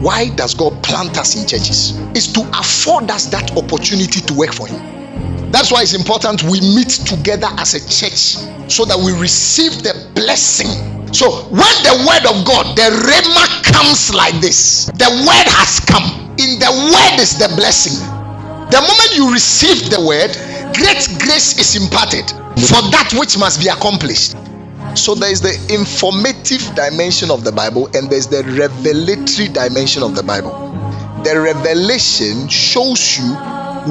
why does God plant us in churches? Is to afford us that opportunity to work for Him. That's why it's important we meet together as a church so that we receive the blessing. So when the word of God, the rhema comes like this, the word has come. In the word is the blessing. The moment you receive the word, great grace is imparted for that which must be accomplished. So there is the informative dimension of the Bible and there's the revelatory dimension of the Bible. The revelation shows you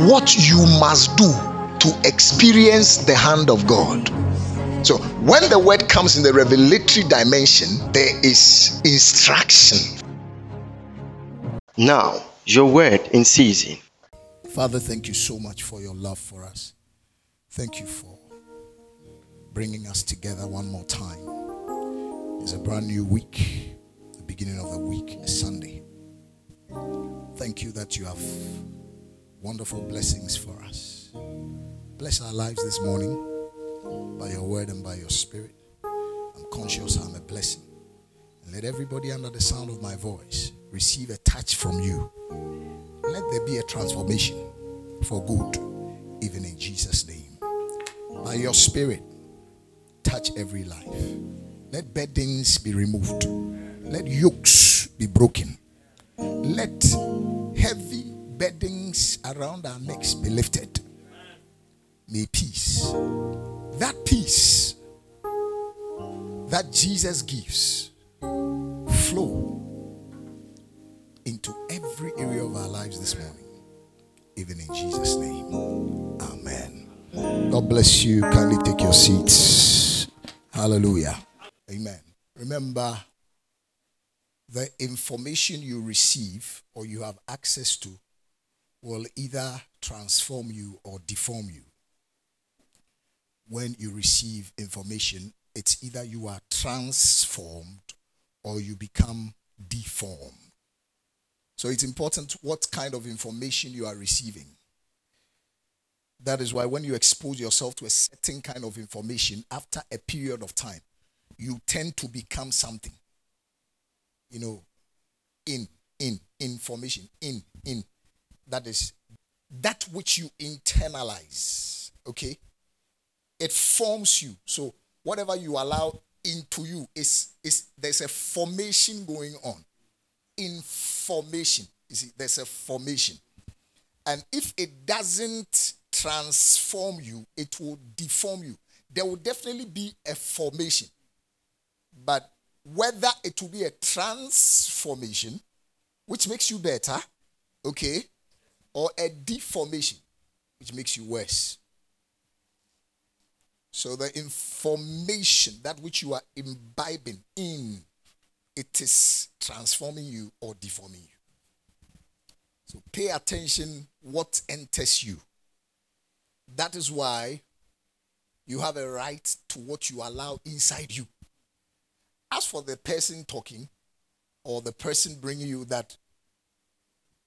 what you must do to experience the hand of God. So when the word comes in the revelatory dimension, there is instruction. Now, your word in season. Father, thank you so much for your love for us. Thank you for bringing us together one more time. It's a brand new week, the beginning of the week, a Sunday. Thank you that you have wonderful blessings for us. Bless our lives this morning by your word and by your spirit. I'm conscious I'm a blessing. And let everybody under the sound of my voice receive a touch from you. Let there be a transformation for good, even in Jesus' name. By your spirit, touch every life. Let burdens be removed. Let yokes be broken. Let heavy burdens around our necks be lifted. May peace, that peace that Jesus gives, flow into every area of our lives this morning. Even in Jesus' name. Amen. God bless you. Kindly take your seats. Hallelujah. Amen. Remember, the information you receive or you have access to will either transform you or deform you. When you receive information, it's either you are transformed or you become deformed. So it's important what kind of information you are receiving. That is why when you expose yourself to a certain kind of information, after a period of time, you tend to become something. You know, in, in, information, in, in. That is that which you internalize. Okay? It forms you. So whatever you allow into you is, is there's a formation going on. Information. You see, there's a formation. And if it doesn't transform you, it will deform you. There will definitely be a formation. But whether it will be a transformation, which makes you better, okay, or a deformation, which makes you worse. So the information, that which you are imbibing in, it is transforming you or deforming you. So pay attention what enters you. That is why you have a right to what you allow inside you. As for the person talking or the person bringing you that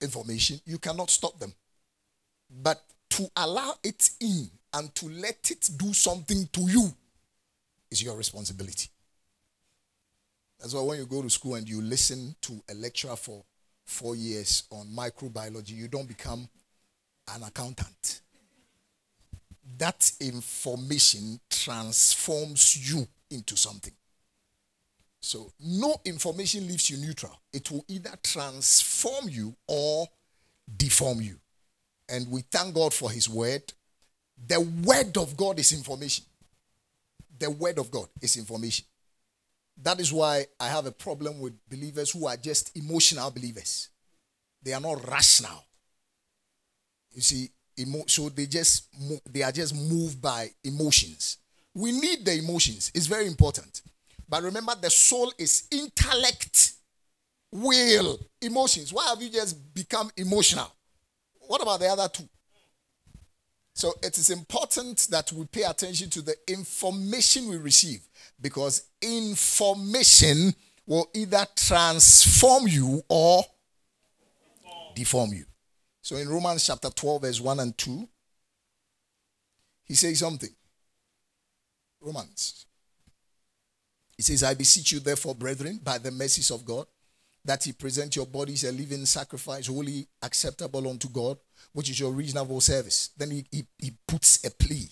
information, you cannot stop them. But to allow it in and to let it do something to you is your responsibility. That's why when you go to school and you listen to a lecturer for four years on microbiology, you don't become an accountant. That information transforms you into something. So, no information leaves you neutral. It will either transform you or deform you. And we thank God for His word. The word of God is information. The word of God is information. That is why I have a problem with believers who are just emotional believers. They are not rational. You see, emo- so they just they are just moved by emotions. We need the emotions. It's very important. But remember, the soul is intellect, will, emotions. Why have you just become emotional? What about the other two? So it is important that we pay attention to the information we receive because information will either transform you or deform you. So in Romans chapter 12, verse 1 and 2, he says something. Romans. He says, I beseech you, therefore, brethren, by the mercies of God, that he present your bodies a living sacrifice, wholly acceptable unto God, which is your reasonable service. Then he, he, he puts a plea.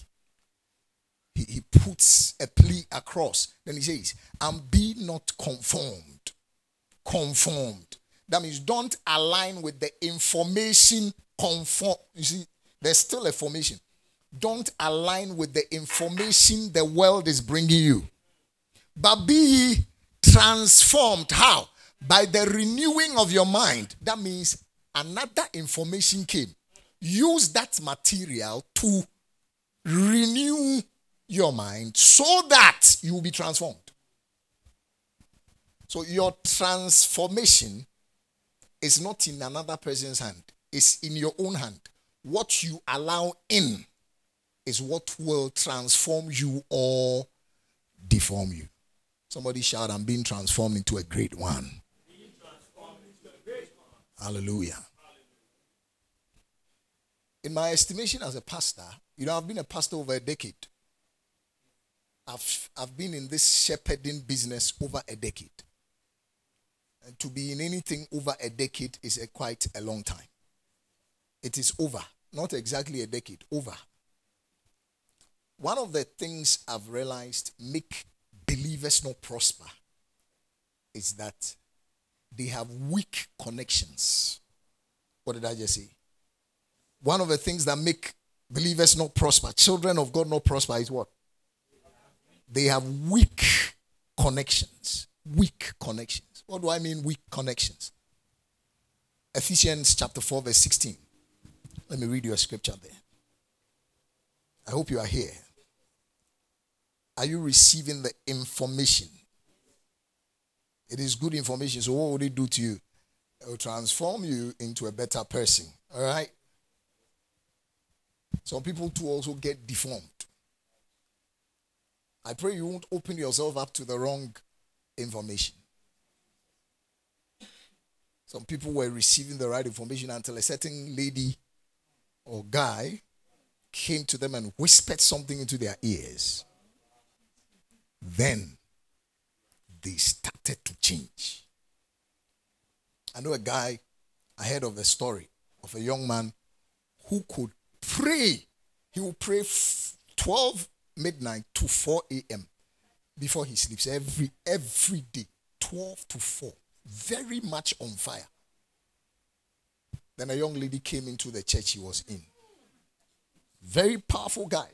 He, he puts a plea across. Then he says, and be not conformed. Conformed. That means don't align with the information conform. You see, there's still a formation. Don't align with the information the world is bringing you. But be transformed. How? By the renewing of your mind. That means another information came. Use that material to renew your mind so that you will be transformed. So your transformation is not in another person's hand, it's in your own hand. What you allow in is what will transform you or deform you. Somebody shout, I'm being transformed into a great one. Hallelujah. In my estimation as a pastor, you know, I've been a pastor over a decade. I've, I've been in this shepherding business over a decade. To be in anything over a decade is a quite a long time. It is over. Not exactly a decade, over. One of the things I've realized make believers not prosper is that they have weak connections. What did I just say? One of the things that make believers not prosper, children of God not prosper, is what? They have weak connections. Weak connections. What do I mean, weak connections? Ephesians chapter 4, verse 16. Let me read you a scripture there. I hope you are here. Are you receiving the information? It is good information. So, what will it do to you? It will transform you into a better person. All right? Some people too also get deformed. I pray you won't open yourself up to the wrong information. Some people were receiving the right information until a certain lady or guy came to them and whispered something into their ears. Then they started to change. I know a guy, I heard of a story of a young man who could pray. He would pray 12 midnight to 4 a.m. before he sleeps every every day, 12 to 4. Very much on fire. Then a young lady came into the church he was in. Very powerful guy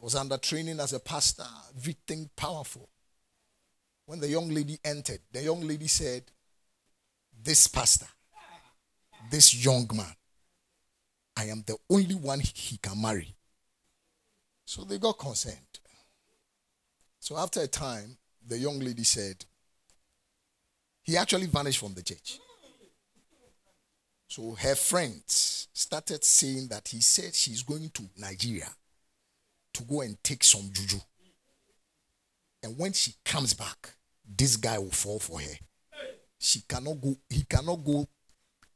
was under training as a pastor, everything powerful. When the young lady entered, the young lady said, This pastor, this young man, I am the only one he can marry. So they got consent. So after a time, the young lady said, He actually vanished from the church. So her friends started saying that he said she's going to Nigeria to go and take some juju. And when she comes back, this guy will fall for her. She cannot go, he cannot go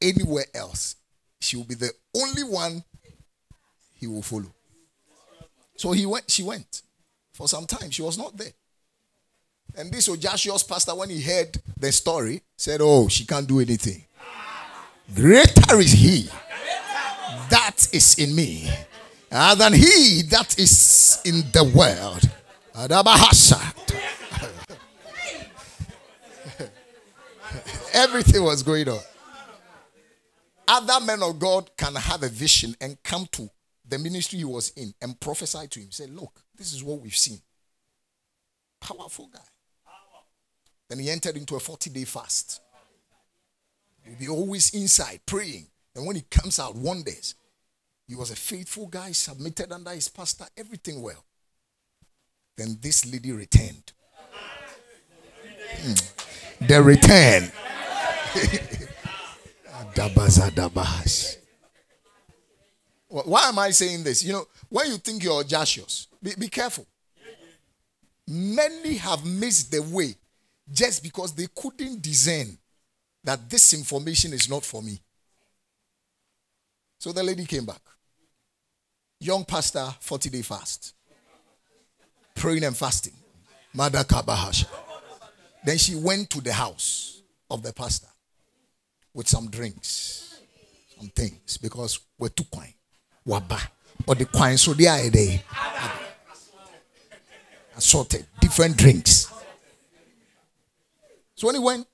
anywhere else. She will be the only one he will follow. So he went, she went. For some time, she was not there. And this Joshua's pastor, when he heard the story, said, Oh, she can't do anything. Greater is he that is in me uh, than he that is in the world. Everything was going on. Other men of God can have a vision and come to the ministry he was in and prophesied to him. said, look, this is what we've seen. Powerful guy. Then he entered into a 40 day fast. He'll be always inside praying. And when he comes out, wonders. He was a faithful guy, submitted under his pastor, everything well. Then this lady returned. Hmm. The return. Why am I saying this? You know, when you think you're Joshua, be, be careful. Many have missed the way just because they couldn't discern that this information is not for me. So the lady came back. Young pastor, 40 day fast. Praying and fasting. Mother Kabahasha. Then she went to the house of the pastor with some drinks, some things, because we're too quiet. Waba. Or the quiet, so they are there. Assorted, different drinks. So when he went,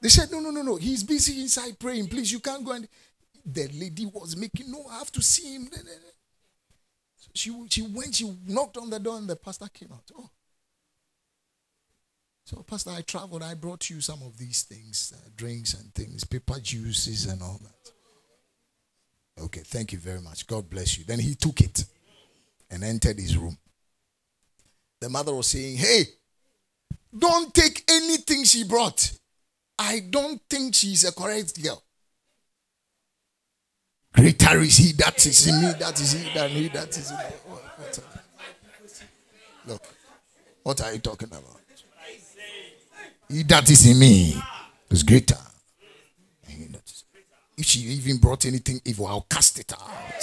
they said, No, no, no, no. He's busy inside praying. Please, you can't go. And the lady was making, No, I have to see him. So she, she went, she knocked on the door, and the pastor came out. Oh, so, Pastor, I traveled. I brought you some of these things, uh, drinks and things, paper juices and all that. Okay, thank you very much. God bless you. Then he took it and entered his room. The mother was saying, Hey, don't take anything she brought. I don't think she's a correct girl. Greater is he that is in me, that is he than he that is in me. Look, what are you talking about? He that is in me is greater. If she even brought anything evil, I'll cast it out.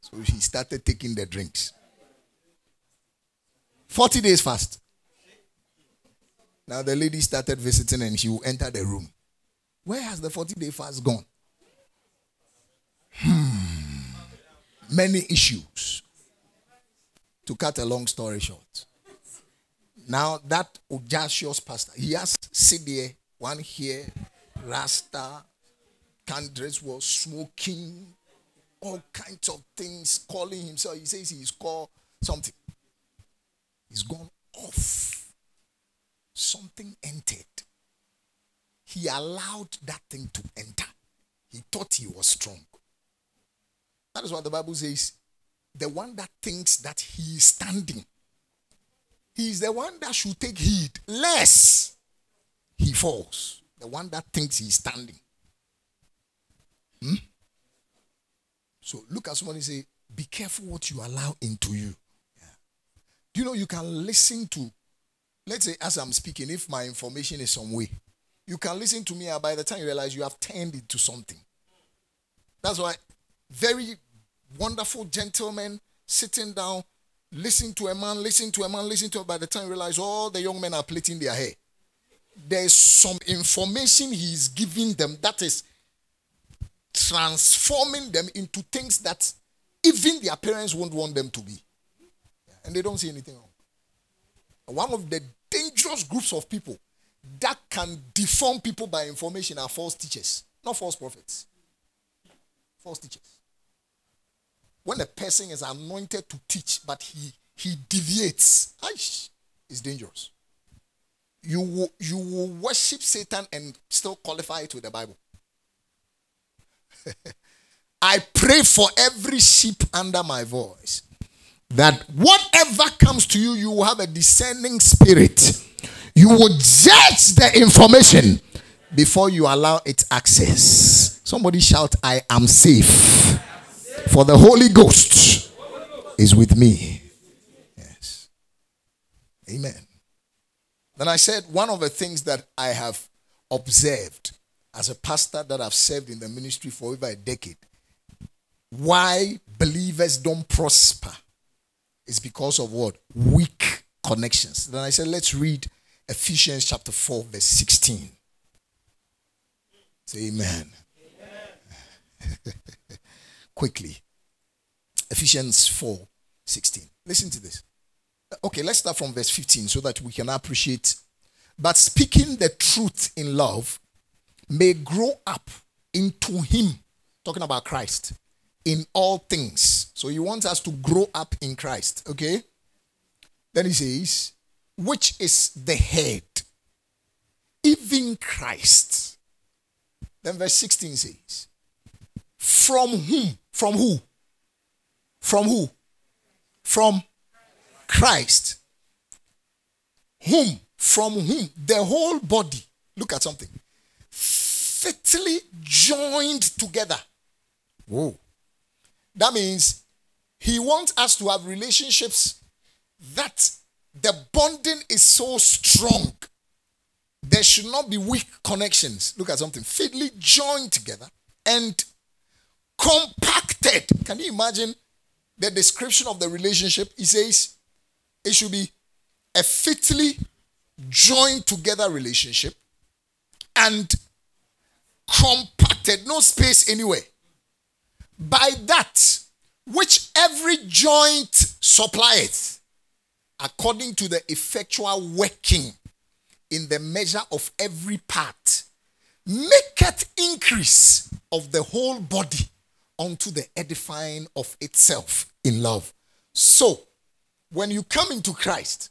so he started taking the drinks. 40 days fast. Now the lady started visiting and she will enter the room. Where has the 40 day fast gone? Hmm. Many issues. To cut a long story short. Now that Ojasios pastor, he has CDA, one here, Rasta, Candres was smoking, all kinds of things, calling himself. He says he's called something. He's gone off. Something entered. He allowed that thing to enter. He thought he was strong. That is what the Bible says the one that thinks that he is standing, he is the one that should take heed, lest he falls. The one that thinks he's standing. Hmm? So look at somebody say, be careful what you allow into you. Do you know you can listen to, let's say, as I'm speaking, if my information is some way, you can listen to me, and by the time you realize you have turned into something. That's why very wonderful gentlemen sitting down, listening to a man, listen to a man, listen to a, by the time you realize all the young men are plaiting their hair. There's some information he's giving them that is transforming them into things that even their parents won't want them to be. And they don't see anything wrong. One of the dangerous groups of people that can deform people by information are false teachers, not false prophets. False teachers when a person is anointed to teach, but he he deviates, aish, it's dangerous. You will, you will worship Satan and still qualify it with the Bible. I pray for every sheep under my voice that whatever comes to you, you will have a discerning spirit. You will judge the information before you allow it access. Somebody shout, I am safe. For the Holy Ghost is with me. Yes. Amen. Then I said, one of the things that I have observed as a pastor that I've served in the ministry for over a decade, why believers don't prosper is because of what? Weak connections. Then I said, let's read Ephesians chapter 4, verse 16. Say amen. amen. quickly. Ephesians 4 16. Listen to this. Okay, let's start from verse 15 so that we can appreciate. But speaking the truth in love may grow up into Him, talking about Christ, in all things. So He wants us to grow up in Christ, okay? Then He says, which is the head, even Christ. Then verse 16 says, from whom? From who? From who? From Christ. Whom? From whom? The whole body. Look at something. Fitly joined together. Whoa. That means he wants us to have relationships that the bonding is so strong. There should not be weak connections. Look at something. Fitly joined together and compacted. Can you imagine the description of the relationship? He says, It should be a fitly joined together relationship and compacted, no space anywhere. By that, which every joint supplieth, according to the effectual working in the measure of every part, maketh increase of the whole body unto the edifying of itself in love. So, when you come into Christ,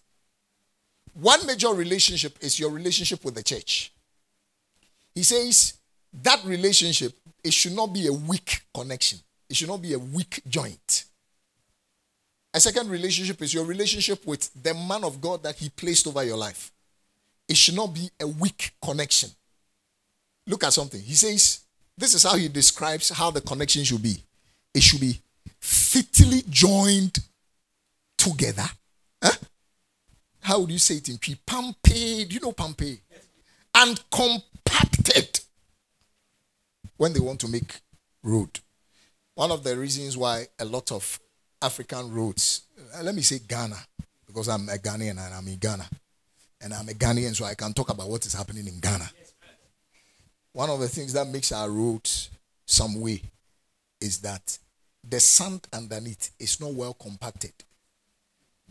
one major relationship is your relationship with the church. He says that relationship, it should not be a weak connection, it should not be a weak joint. A second relationship is your relationship with the man of God that he placed over your life. It should not be a weak connection. Look at something. He says, this is how he describes how the connection should be. It should be fitly joined together. Huh? How would you say it in P? Pampe. Do you know pampe? And compacted when they want to make road. One of the reasons why a lot of African roads, uh, let me say Ghana, because I'm a Ghanaian and I'm in Ghana. And I'm a Ghanaian, so I can talk about what is happening in Ghana. One of the things that makes our roads some way is that the sand underneath is not well compacted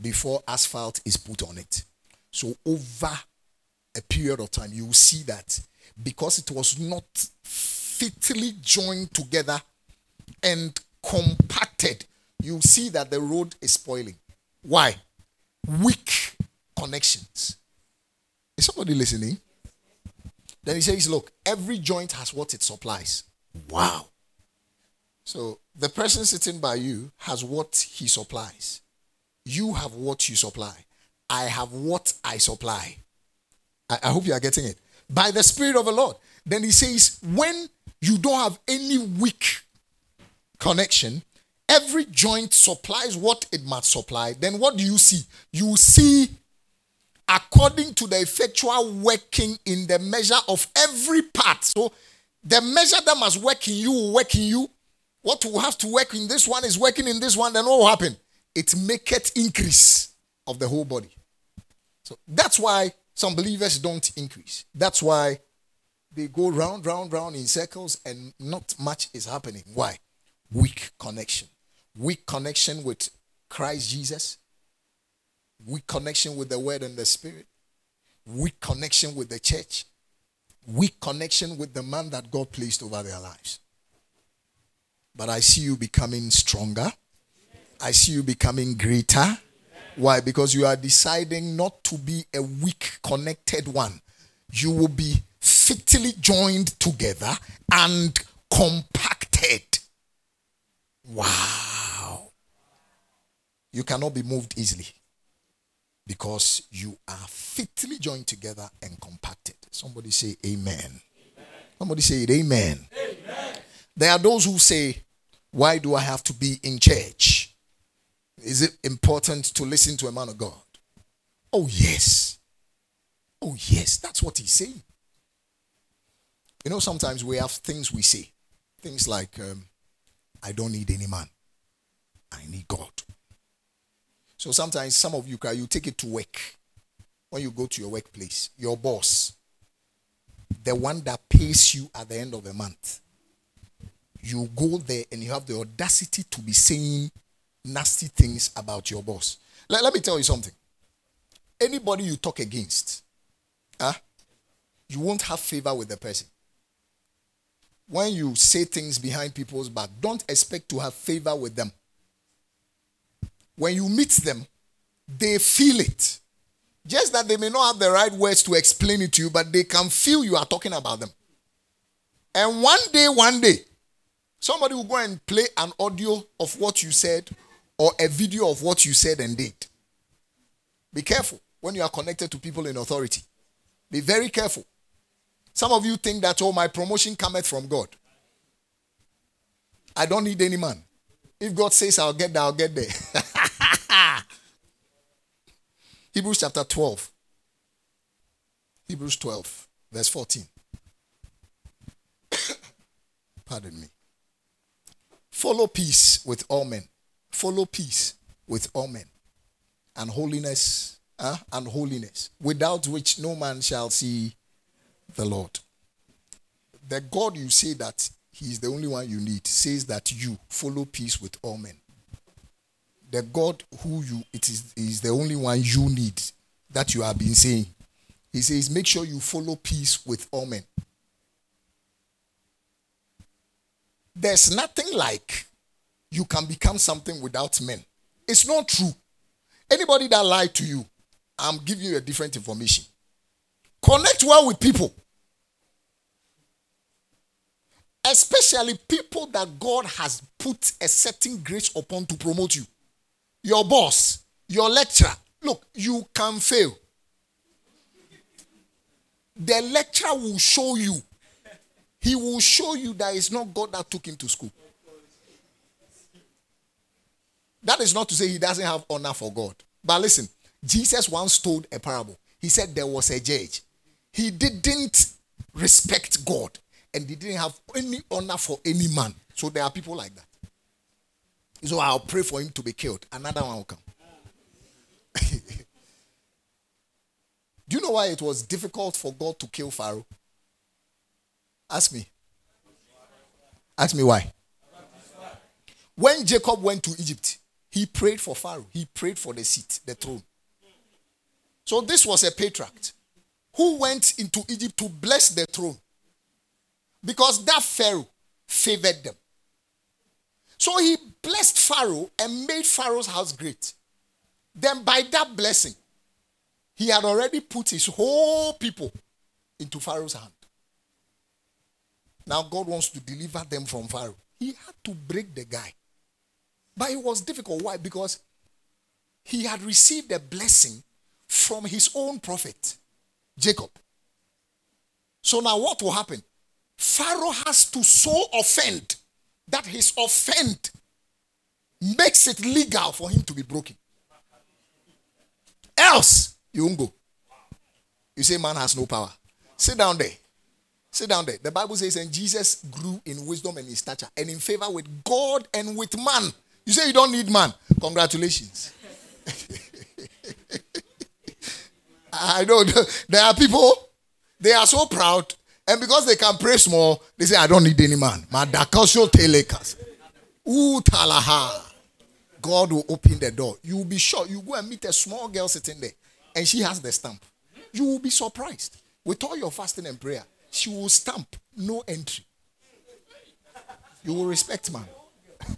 before asphalt is put on it. So over a period of time, you will see that because it was not fitly joined together and compacted, you see that the road is spoiling. Why? Weak connections. Is somebody listening? Then he says, Look, every joint has what it supplies. Wow. So the person sitting by you has what he supplies. You have what you supply. I have what I supply. I, I hope you are getting it. By the Spirit of the Lord. Then he says, when you don't have any weak connection, every joint supplies what it must supply. Then what do you see? You see, according to the effectual working in the measure of every part. So the measure that must work in you will work in you. What will have to work in this one is working in this one. Then what will happen? It maketh increase of the whole body. So that's why some believers don't increase. That's why they go round, round, round in circles and not much is happening. Why? Weak connection. Weak connection with Christ Jesus. Weak connection with the Word and the Spirit. Weak connection with the church. Weak connection with the man that God placed over their lives. But I see you becoming stronger. I see you becoming greater. Why? Because you are deciding not to be a weak connected one. You will be fitly joined together and compacted. Wow. You cannot be moved easily because you are fitly joined together and compacted. Somebody say amen. amen. Somebody say it, amen. amen. There are those who say, Why do I have to be in church? Is it important to listen to a man of God? Oh, yes. Oh, yes. That's what he's saying. You know, sometimes we have things we say. Things like, um, I don't need any man. I need God. So sometimes some of you, can you take it to work. When you go to your workplace, your boss, the one that pays you at the end of the month, you go there and you have the audacity to be saying nasty things about your boss. Let, let me tell you something. Anybody you talk against, huh, you won't have favor with the person when you say things behind people's back, don't expect to have favor with them. When you meet them, they feel it. Just that they may not have the right words to explain it to you, but they can feel you are talking about them. And one day, one day, somebody will go and play an audio of what you said or a video of what you said and did. Be careful when you are connected to people in authority. Be very careful. Some of you think that, oh, my promotion cometh from God. I don't need any man. If God says I'll get there, I'll get there. Hebrews chapter 12. Hebrews 12, verse 14. Pardon me. Follow peace with all men. Follow peace with all men. and holiness, uh, and holiness, without which no man shall see the Lord. The God you say that He is the only one you need says that you follow peace with all men. The God who you it is is the only one you need that you have been saying. He says, make sure you follow peace with all men. There's nothing like you can become something without men. It's not true. Anybody that lied to you, I'm giving you a different information. Connect well with people. Especially people that God has put a certain grace upon to promote you. Your boss, your lecturer. Look, you can fail. The lecturer will show you he will show you that it's not God that took him to school. That is not to say he doesn't have honor for God. But listen, Jesus once told a parable. He said there was a judge. He didn't respect God and he didn't have any honor for any man. So there are people like that. So I'll pray for him to be killed. Another one will come. Do you know why it was difficult for God to kill Pharaoh? Ask me. Ask me why. When Jacob went to Egypt, he prayed for Pharaoh. He prayed for the seat, the throne. So this was a patriarch who went into Egypt to bless the throne because that Pharaoh favored them. So he blessed Pharaoh and made Pharaoh's house great. Then, by that blessing, he had already put his whole people into Pharaoh's hand. Now God wants to deliver them from Pharaoh. He had to break the guy. But it was difficult. Why? Because he had received a blessing from his own prophet, Jacob. So now what will happen? Pharaoh has to so offend that his offend makes it legal for him to be broken. Else, you won't go. You say man has no power. Sit down there. Sit down there. The Bible says, and Jesus grew in wisdom and in stature and in favor with God and with man. You say you don't need man. Congratulations. I know there are people, they are so proud, and because they can pray small, they say, I don't need any man. Madakosho telekas. Ooh, talaha. God will open the door. You will be sure. You go and meet a small girl sitting there, and she has the stamp. You will be surprised. With all your fasting and prayer, she will stamp no entry. You will respect man.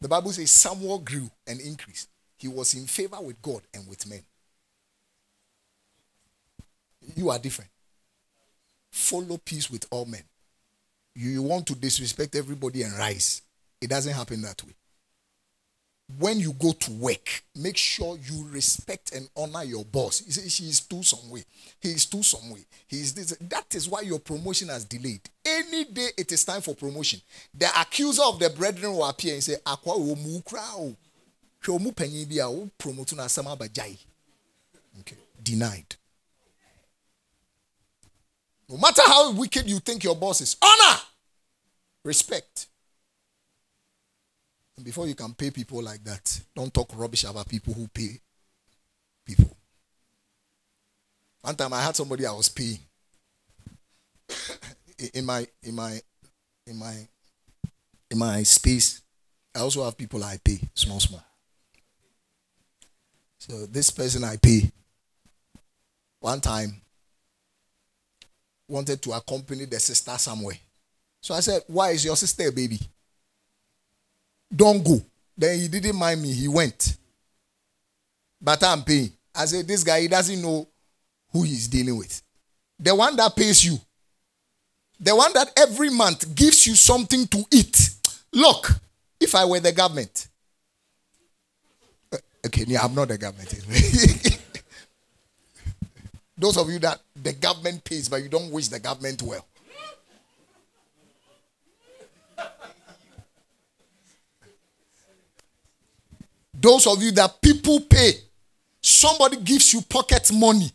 the Bible says Samuel grew and increased. He was in favor with God and with men. You are different. Follow peace with all men. You want to disrespect everybody and rise. It doesn't happen that way when you go to work, make sure you respect and honor your boss. You say she is too some way. He is too some way. He is this. That is why your promotion has delayed. Any day it is time for promotion, the accuser of the brethren will appear and say, "Akwa omu promote na sama bajai." Okay, denied. No matter how wicked you think your boss is, honor, respect. And before you can pay people like that, don't talk rubbish about people who pay people. One time I had somebody I was paying in my in my in my in my space. I also have people I pay small small. So this person I pay one time wanted to accompany the sister somewhere. So I said, Why is your sister a baby? Don't go. Then he didn't mind me. He went. But I'm paying. I said, This guy, he doesn't know who he's dealing with. The one that pays you, the one that every month gives you something to eat. Look, if I were the government, uh, okay, yeah, I'm not the government. Those of you that the government pays, but you don't wish the government well. Those of you that people pay, somebody gives you pocket money.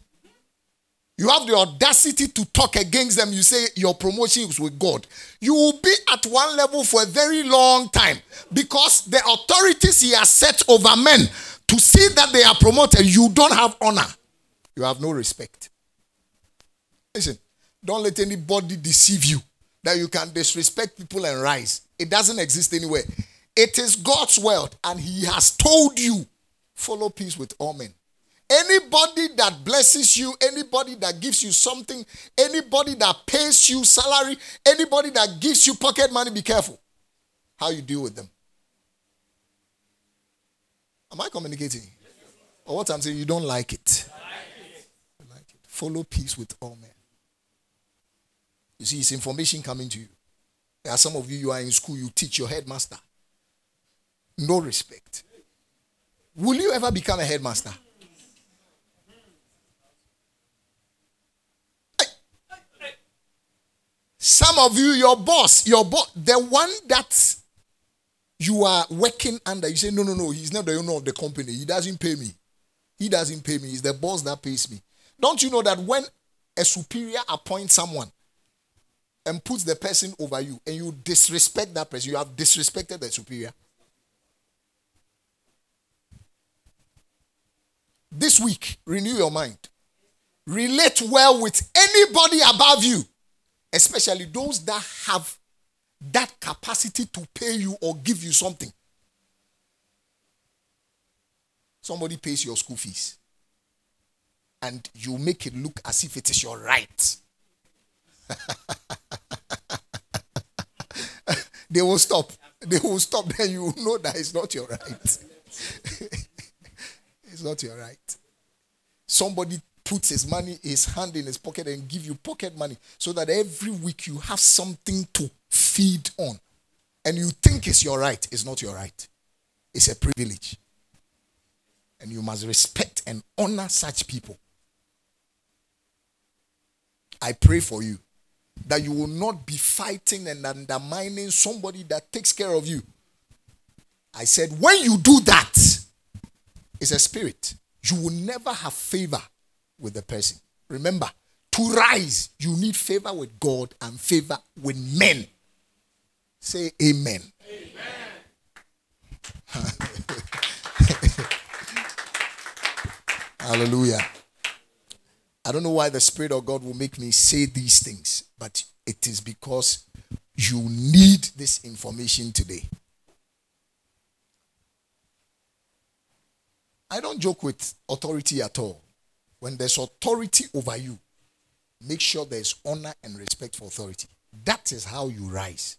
You have the audacity to talk against them. You say your promotion is with God. You will be at one level for a very long time because the authorities he has set over men to see that they are promoted, you don't have honor. You have no respect. Listen, don't let anybody deceive you that you can disrespect people and rise. It doesn't exist anywhere. It is God's world, and He has told you follow peace with all men. Anybody that blesses you, anybody that gives you something, anybody that pays you salary, anybody that gives you pocket money, be careful how you deal with them. Am I communicating? Or what I'm saying, you don't like it. Follow peace with all men. You see, it's information coming to you. There are some of you, you are in school, you teach your headmaster. No respect. Will you ever become a headmaster? Some of you, your boss, your boss, the one that you are working under, you say, no, no, no, he's not the owner of the company. He doesn't pay me. He doesn't pay me. He's the boss that pays me. Don't you know that when a superior appoints someone and puts the person over you and you disrespect that person, you have disrespected the superior? This week, renew your mind. Relate well with anybody above you especially those that have that capacity to pay you or give you something. Somebody pays your school fees and you make it look as if it is your right. they will stop. They will stop. Then you will know that it's not your right. it's not your right. Somebody puts his money, his hand in his pocket and give you pocket money so that every week you have something to feed on. And you think it's your right. It's not your right. It's a privilege. And you must respect and honor such people. I pray for you that you will not be fighting and undermining somebody that takes care of you. I said, when you do that, it's a spirit. You will never have favor with the person. Remember, to rise, you need favor with God and favor with men. Say amen. amen. Hallelujah. I don't know why the Spirit of God will make me say these things, but it is because you need this information today. I don't joke with authority at all. When there's authority over you, make sure there's honor and respect for authority. That is how you rise.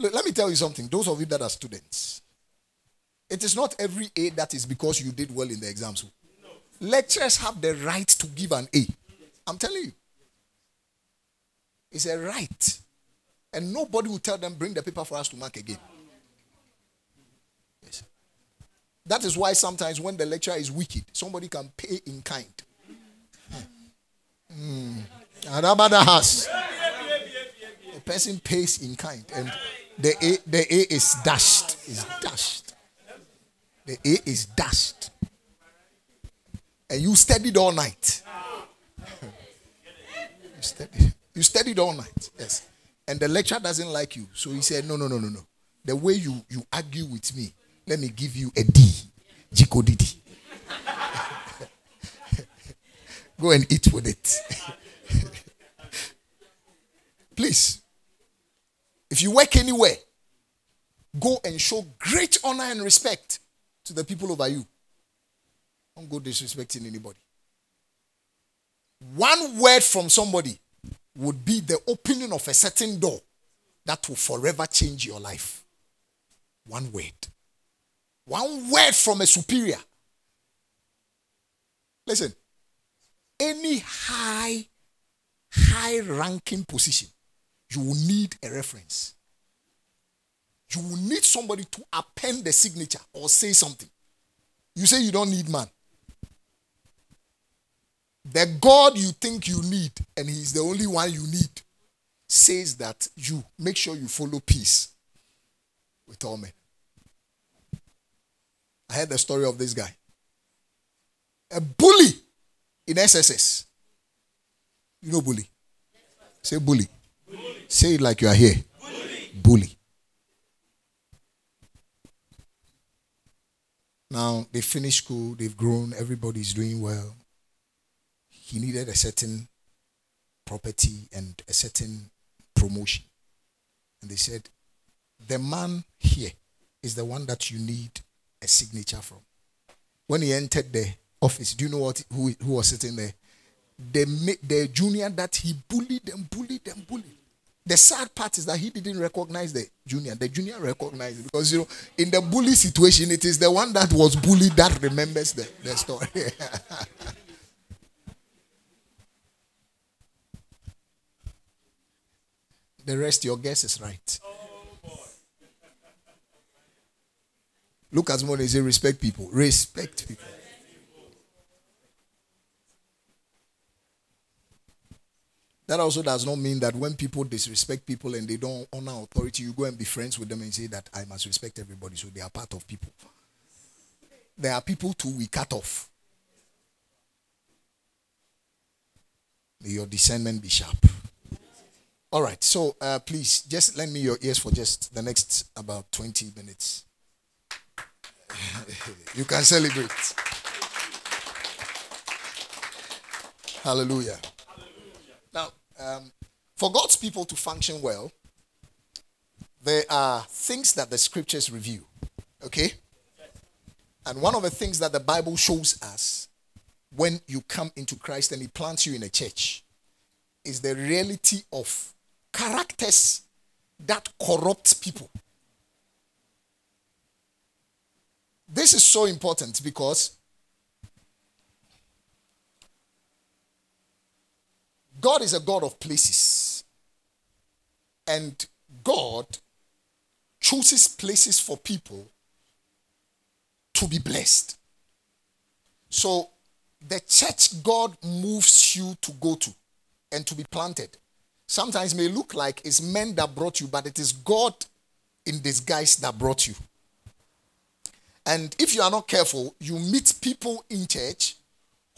Look, let me tell you something. Those of you that are students, it is not every A that is because you did well in the exams. Lecturers have the right to give an A. I'm telling you. It's a right. And nobody will tell them, bring the paper for us to mark again. Yes. That is why sometimes when the lecturer is wicked, somebody can pay in kind. Mm. has. A person pays in kind, and the A, the A is dashed. Is dashed. The A is dashed. And you studied all night. you studied. You studied all night. Yes. And the lecturer doesn't like you. So he said, No, no, no, no, no. The way you, you argue with me, let me give you a D. Jiko Didi. Go and eat with it. Please. If you work anywhere, go and show great honor and respect to the people over you. Don't go disrespecting anybody. One word from somebody would be the opening of a certain door that will forever change your life. One word. One word from a superior. Listen, any high, high ranking position, you will need a reference. You will need somebody to append the signature or say something. You say you don't need man. The God you think you need, and He's the only one you need, says that you make sure you follow peace with all men. I heard the story of this guy. A bully in SSS. You know bully. Say bully. bully. Say it like you are here. Bully. bully. Now they finished school, they've grown, everybody's doing well. He needed a certain property and a certain promotion. And they said, The man here is the one that you need a signature from. When he entered the office, do you know what who, who was sitting there? The, the junior that he bullied and bullied and bullied. The sad part is that he didn't recognize the junior. The junior recognized it because you know, in the bully situation, it is the one that was bullied that remembers the, the story. the rest, your guess is right. Look at someone and say, respect people. Respect people. That also does not mean that when people disrespect people and they don't honor authority, you go and be friends with them and say that I must respect everybody. So they are part of people. There are people too we cut off. May your discernment be sharp. All right, so uh, please just lend me your ears for just the next about 20 minutes. you can celebrate. Hallelujah. Now, um, for God's people to function well, there are things that the scriptures review. Okay? And one of the things that the Bible shows us when you come into Christ and He plants you in a church is the reality of characters that corrupt people. This is so important because God is a God of places. And God chooses places for people to be blessed. So the church God moves you to go to and to be planted sometimes may look like it's men that brought you, but it is God in disguise that brought you. And if you are not careful, you meet people in church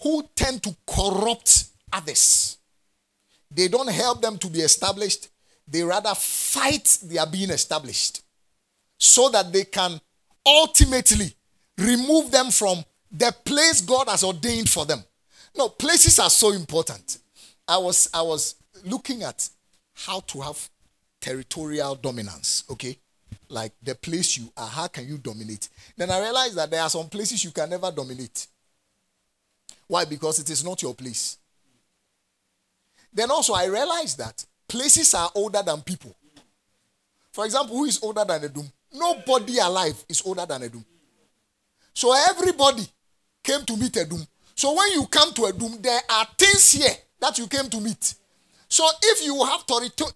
who tend to corrupt others. They don't help them to be established, they rather fight their being established so that they can ultimately remove them from the place God has ordained for them. No, places are so important. I was I was looking at how to have territorial dominance, okay? like the place you are, how can you dominate? Then I realized that there are some places you can never dominate. Why? Because it is not your place. Then also I realized that places are older than people. For example, who is older than Edom? Nobody alive is older than Edom. So everybody came to meet Edom. So when you come to Edom, there are things here that you came to meet. So if you have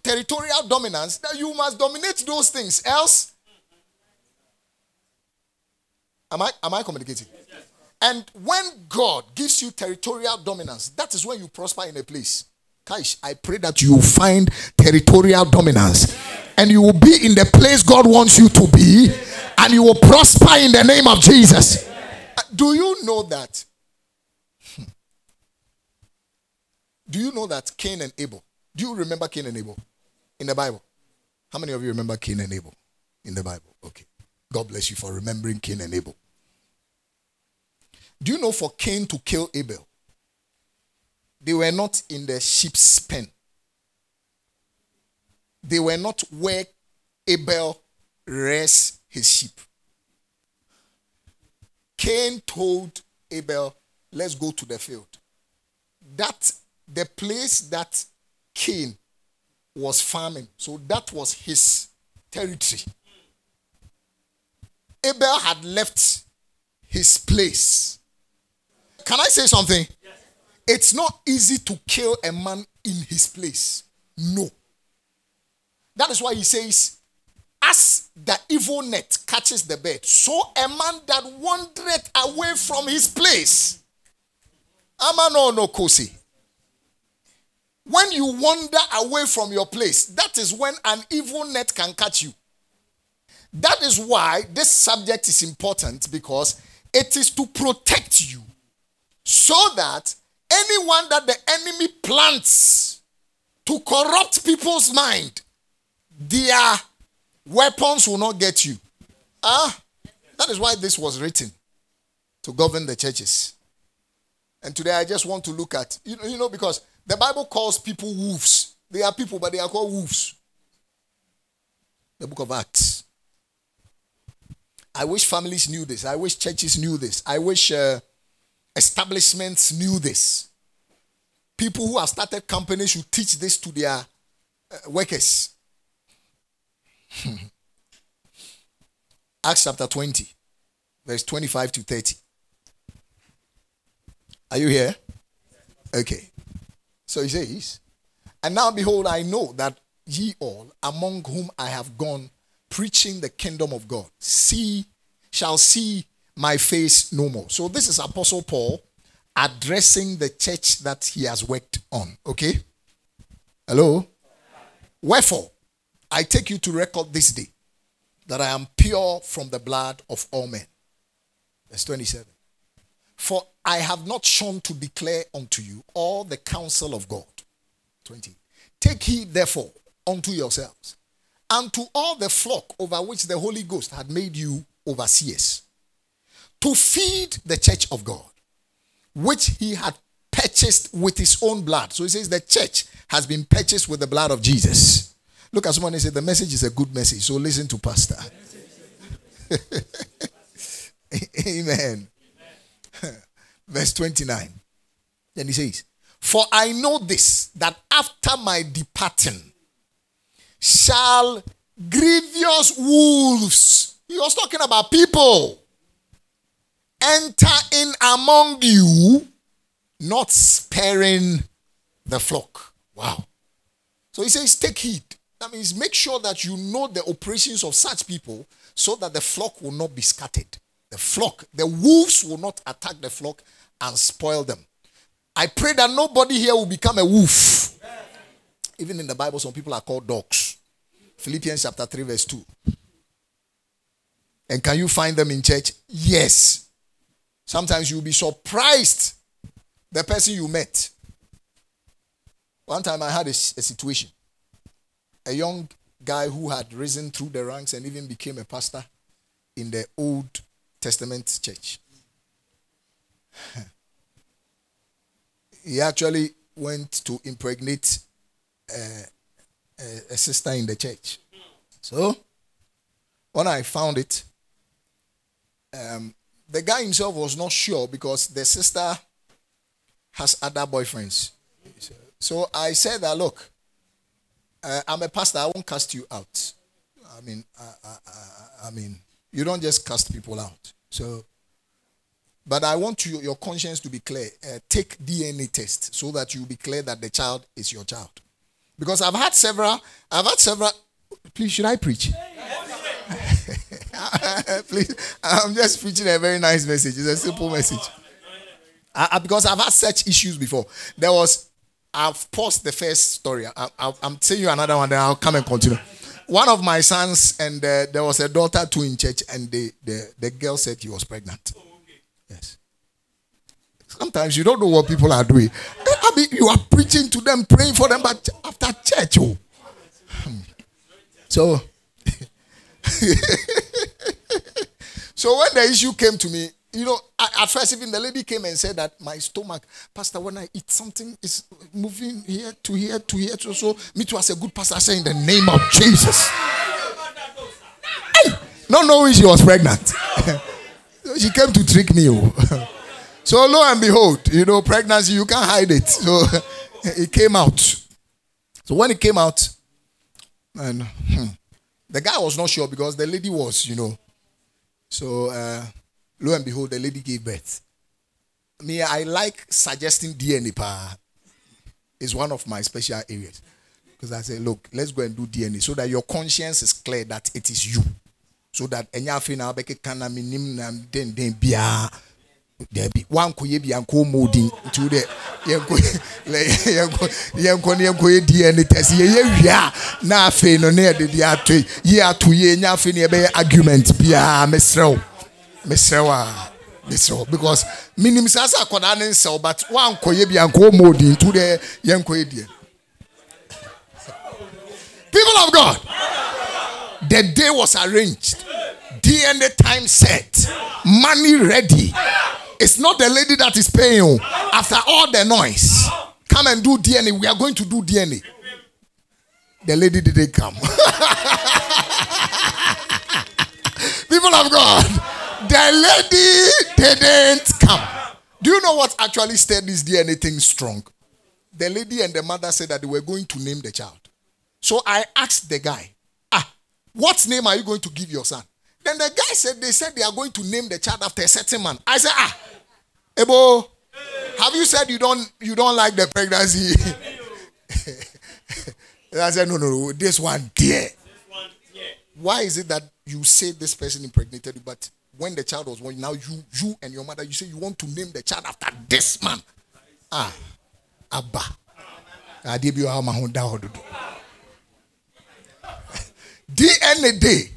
territorial dominance, then you must dominate those things. Else, am I am I communicating? And when God gives you territorial dominance, that is when you prosper in a place. Kaish, I pray that you find territorial dominance and you will be in the place God wants you to be and you will prosper in the name of Jesus. Uh, do you know that Do you know that Cain and Abel? Do you remember Cain and Abel in the Bible? How many of you remember Cain and Abel in the Bible? Okay. God bless you for remembering Cain and Abel. Do you know for Cain to kill Abel, they were not in the sheep's pen. They were not where Abel rests his sheep. Cain told Abel, Let's go to the field. That the place that Cain was farming, so that was his territory. Abel had left his place. Can I say something? Yes. It's not easy to kill a man in his place. No. That is why he says, as the evil net catches the bird, so a man that wandereth away from his place. Amano no kosi. When you wander away from your place, that is when an evil net can catch you. That is why this subject is important because it is to protect you so that anyone that the enemy plants to corrupt people's mind, their weapons will not get you. Ah, that is why this was written to govern the churches. And today I just want to look at, you know, you know, because the Bible calls people wolves. They are people, but they are called wolves. The book of Acts. I wish families knew this. I wish churches knew this. I wish uh, establishments knew this. People who have started companies should teach this to their uh, workers. Acts chapter 20, verse 25 to 30. Are you here? Okay. So he says, And now behold, I know that ye all, among whom I have gone preaching the kingdom of God, see, shall see my face no more. So this is Apostle Paul addressing the church that he has worked on. Okay? Hello? Wherefore, I take you to record this day that I am pure from the blood of all men. Verse 27. For I have not shone to declare unto you all the counsel of God. 20. Take heed, therefore, unto yourselves and to all the flock over which the Holy Ghost had made you overseers to feed the church of God, which he had purchased with his own blood. So he says the church has been purchased with the blood of Jesus. Look at someone and say, The message is a good message. So listen to Pastor. Amen. Verse 29. Then he says, For I know this, that after my departing shall grievous wolves, he was talking about people, enter in among you, not sparing the flock. Wow. So he says, Take heed. That means make sure that you know the operations of such people so that the flock will not be scattered. The flock, the wolves will not attack the flock and spoil them. I pray that nobody here will become a wolf. Even in the Bible, some people are called dogs. Philippians chapter 3, verse 2. And can you find them in church? Yes. Sometimes you'll be surprised the person you met. One time I had a, a situation a young guy who had risen through the ranks and even became a pastor in the Old Testament church. He actually went to impregnate a, a, a, sister in the church. So, when I found it, um, the guy himself was not sure because the sister has other boyfriends. So I said that, look, uh, I'm a pastor. I won't cast you out. I mean, I, I, I, mean, you don't just cast people out. So, but I want you, your conscience to be clear. Uh, take DNA test so that you be clear that the child is your child. Because I've had several. I've had several. Please, should I preach? Please, I'm just preaching a very nice message. It's a simple message. I, because I've had such issues before. There was I've paused the first story. I, am telling you another one, then I'll come and continue. One of my sons, and uh, there was a daughter too in church, and the, the, the girl said he was pregnant. Yes. Sometimes you don't know what people are doing. Eh, I mean, you are preaching to them, praying for them, but after church, oh. Hmm. So, so when the issue came to me, you know, at first, even the lady came and said that my stomach, Pastor, when I eat something, is moving here to here to here to so. Me too, as a good pastor, I say in the name of Jesus. hey, not knowing she was pregnant. she came to trick me. Oh. so lo and behold, you know, pregnancy, you can't hide it. So it came out. So when it came out, and hmm, the guy was not sure because the lady was, you know. So uh, Lo and behold, the lady gave birth. Me, I like suggesting DNA. Pa. It's one of my special areas. Because I say, look, let's go and do DNA so that your conscience is clear that it is you. So that enya now beke kana minim na den den bia debi wan ko ye bia ko modin to the yenko yenko yenko ne yenko ye DNA test. Ye ye wia na afi no ne de dia to ye ato ye nya afi ne be argument bia. Mesrew mesrɛ so because minim saa sɛ akwadaa ne nsɛw but wankɔyɛ bi ankɔ ɔmɔ odi ntu dɛ yɛnkɔyɛ deɛ. People of god the day was arranged dna time set money ready it's not the lady that is paying oh. after all the noise come and do dna we are going to do dna the lady didn't come people of god the lady didn't come. Do you know what actually stayed this DNA thing strong? The lady and the mother said that they were going to name the child. So I asked the guy, what name are you going to give your son? Then the guy said they said they are going to name the child after a certain man. I said, ah, Ebo, have you said you don't you don't like the pregnancy? I said, no, no, no, this one dear. Why is it that you say this person impregnated you, but when the child was born, now you, you and your mother, you say you want to name the child after this man. Ah, Abba. DNA day,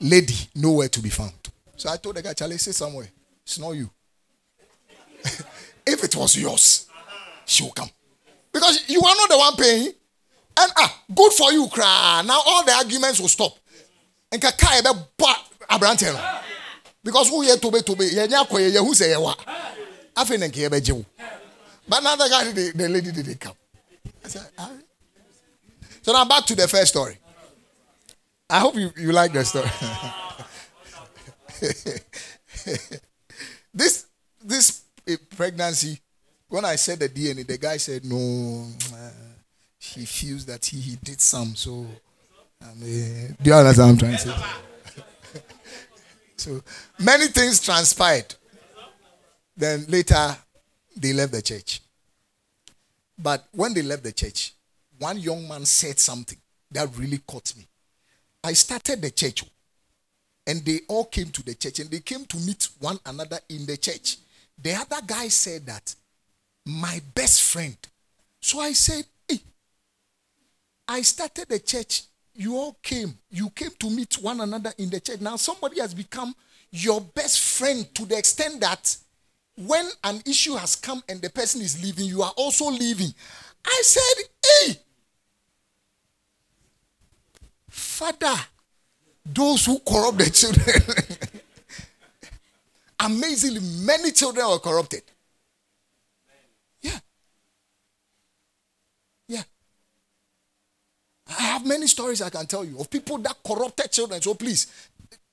lady, nowhere to be found. So I told the guy, Charlie, say somewhere. It's not you. if it was yours, she will come. Because you are not the one paying. And ah, good for you, cry. Now all the arguments will stop. And kaka ebe abrante because who here tobe tobe yɛnyɛ akɔ yɛ yɛhu sɛ yɛwa afei ne nka yɛbɛgye wo but now the guy the, the lady didn't come I said, ah. so now back to the first story I hope you, you like the story this this pregnancy when I said the DNA the guy said no uh, he feels that he, he did some so I mean, do you understand I'm trying to say so many things transpired. Then later, they left the church. But when they left the church, one young man said something that really caught me. I started the church, and they all came to the church, and they came to meet one another in the church. The other guy said that, my best friend. So I said, hey, I started the church you all came. You came to meet one another in the church. Now somebody has become your best friend to the extent that when an issue has come and the person is leaving, you are also leaving. I said, hey, Father, those who corrupt the children. Amazingly, many children were corrupted. Yeah. Yeah. I have many stories I can tell you of people that corrupted children. So please,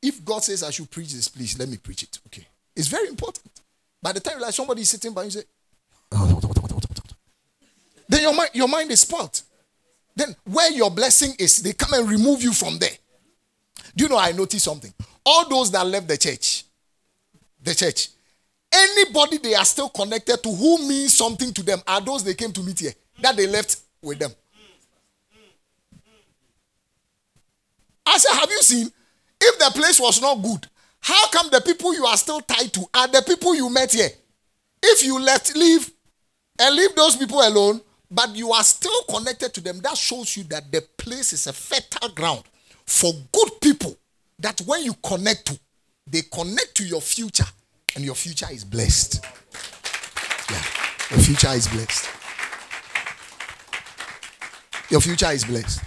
if God says I should preach this, please let me preach it. Okay. It's very important. By the time you like somebody is sitting by you say, then your mind, your mind is spoiled. Then where your blessing is, they come and remove you from there. Do you know I noticed something? All those that left the church, the church, anybody they are still connected to who means something to them are those they came to meet here that they left with them. I said, Have you seen? If the place was not good, how come the people you are still tied to are the people you met here? If you let leave and leave those people alone, but you are still connected to them, that shows you that the place is a fertile ground for good people that when you connect to, they connect to your future and your future is blessed. Yeah, your future is blessed. Your future is blessed.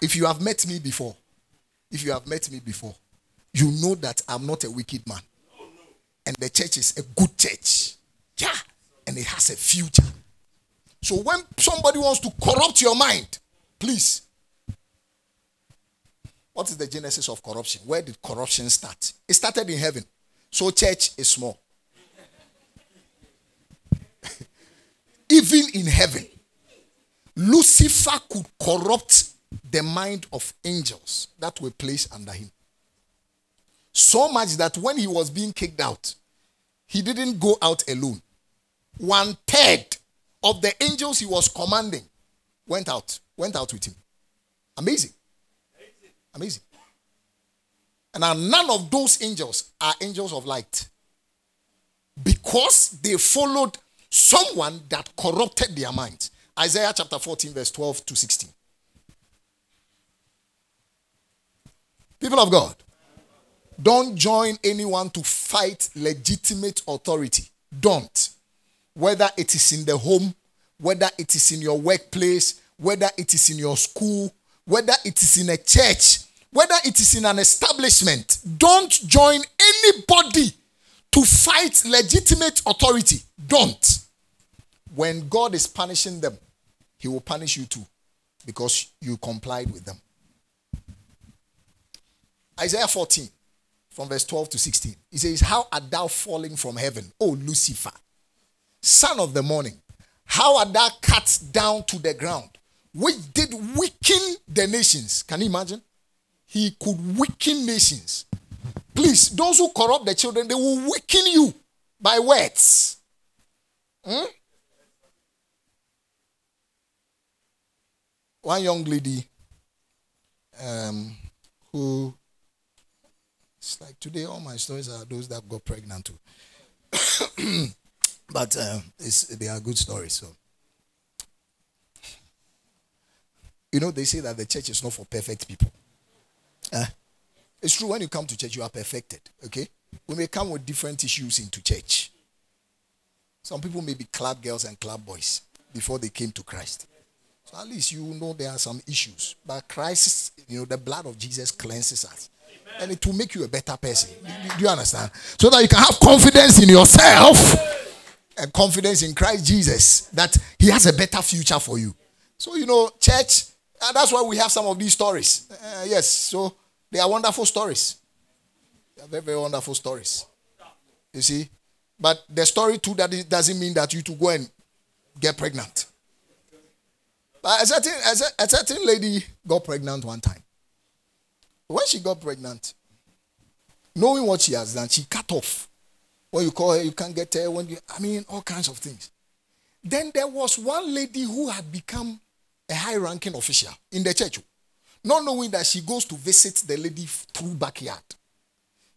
If you have met me before, if you have met me before, you know that I'm not a wicked man. And the church is a good church. Yeah. And it has a future. So when somebody wants to corrupt your mind, please. What is the genesis of corruption? Where did corruption start? It started in heaven. So church is small. Even in heaven, Lucifer could corrupt the mind of angels that were placed under him. So much that when he was being kicked out, he didn't go out alone. One third of the angels he was commanding went out, went out with him. Amazing. Amazing. And now none of those angels are angels of light. Because they followed someone that corrupted their minds. Isaiah chapter 14, verse 12 to 16. People of God, Don't join anyone to fight legitimate authority. Don't. Whether it is in the home, whether it is in your workplace, whether it is in your school, whether it is in a church, whether it is in an establishment, don't join anybody to fight legitimate authority. Don't. When God is punishing them, He will punish you too because you complied with them. Isaiah 14, from verse 12 to 16. He says, How art thou falling from heaven, O Lucifer, son of the morning? How art thou cut down to the ground, which did weaken the nations? Can you imagine? He could weaken nations. Please, those who corrupt the children, they will weaken you by words. Hmm? One young lady um, who it's like today, all my stories are those that got pregnant too. but uh, they are good stories. So, you know, they say that the church is not for perfect people. Uh, it's true. When you come to church, you are perfected. Okay, we may come with different issues into church. Some people may be club girls and club boys before they came to Christ. So at least you know there are some issues. But Christ, you know, the blood of Jesus cleanses us and it will make you a better person. Do you understand? So that you can have confidence in yourself and confidence in Christ Jesus that He has a better future for you. So, you know, church, that's why we have some of these stories. Uh, yes, so they are wonderful stories. They are very, very wonderful stories. You see? But the story too that it doesn't mean that you to go and get pregnant. But a certain, a, a certain lady got pregnant one time. When she got pregnant, knowing what she has done, she cut off. When you call her, you can't get her. When you, I mean, all kinds of things. Then there was one lady who had become a high-ranking official in the church, not knowing that she goes to visit the lady through backyard.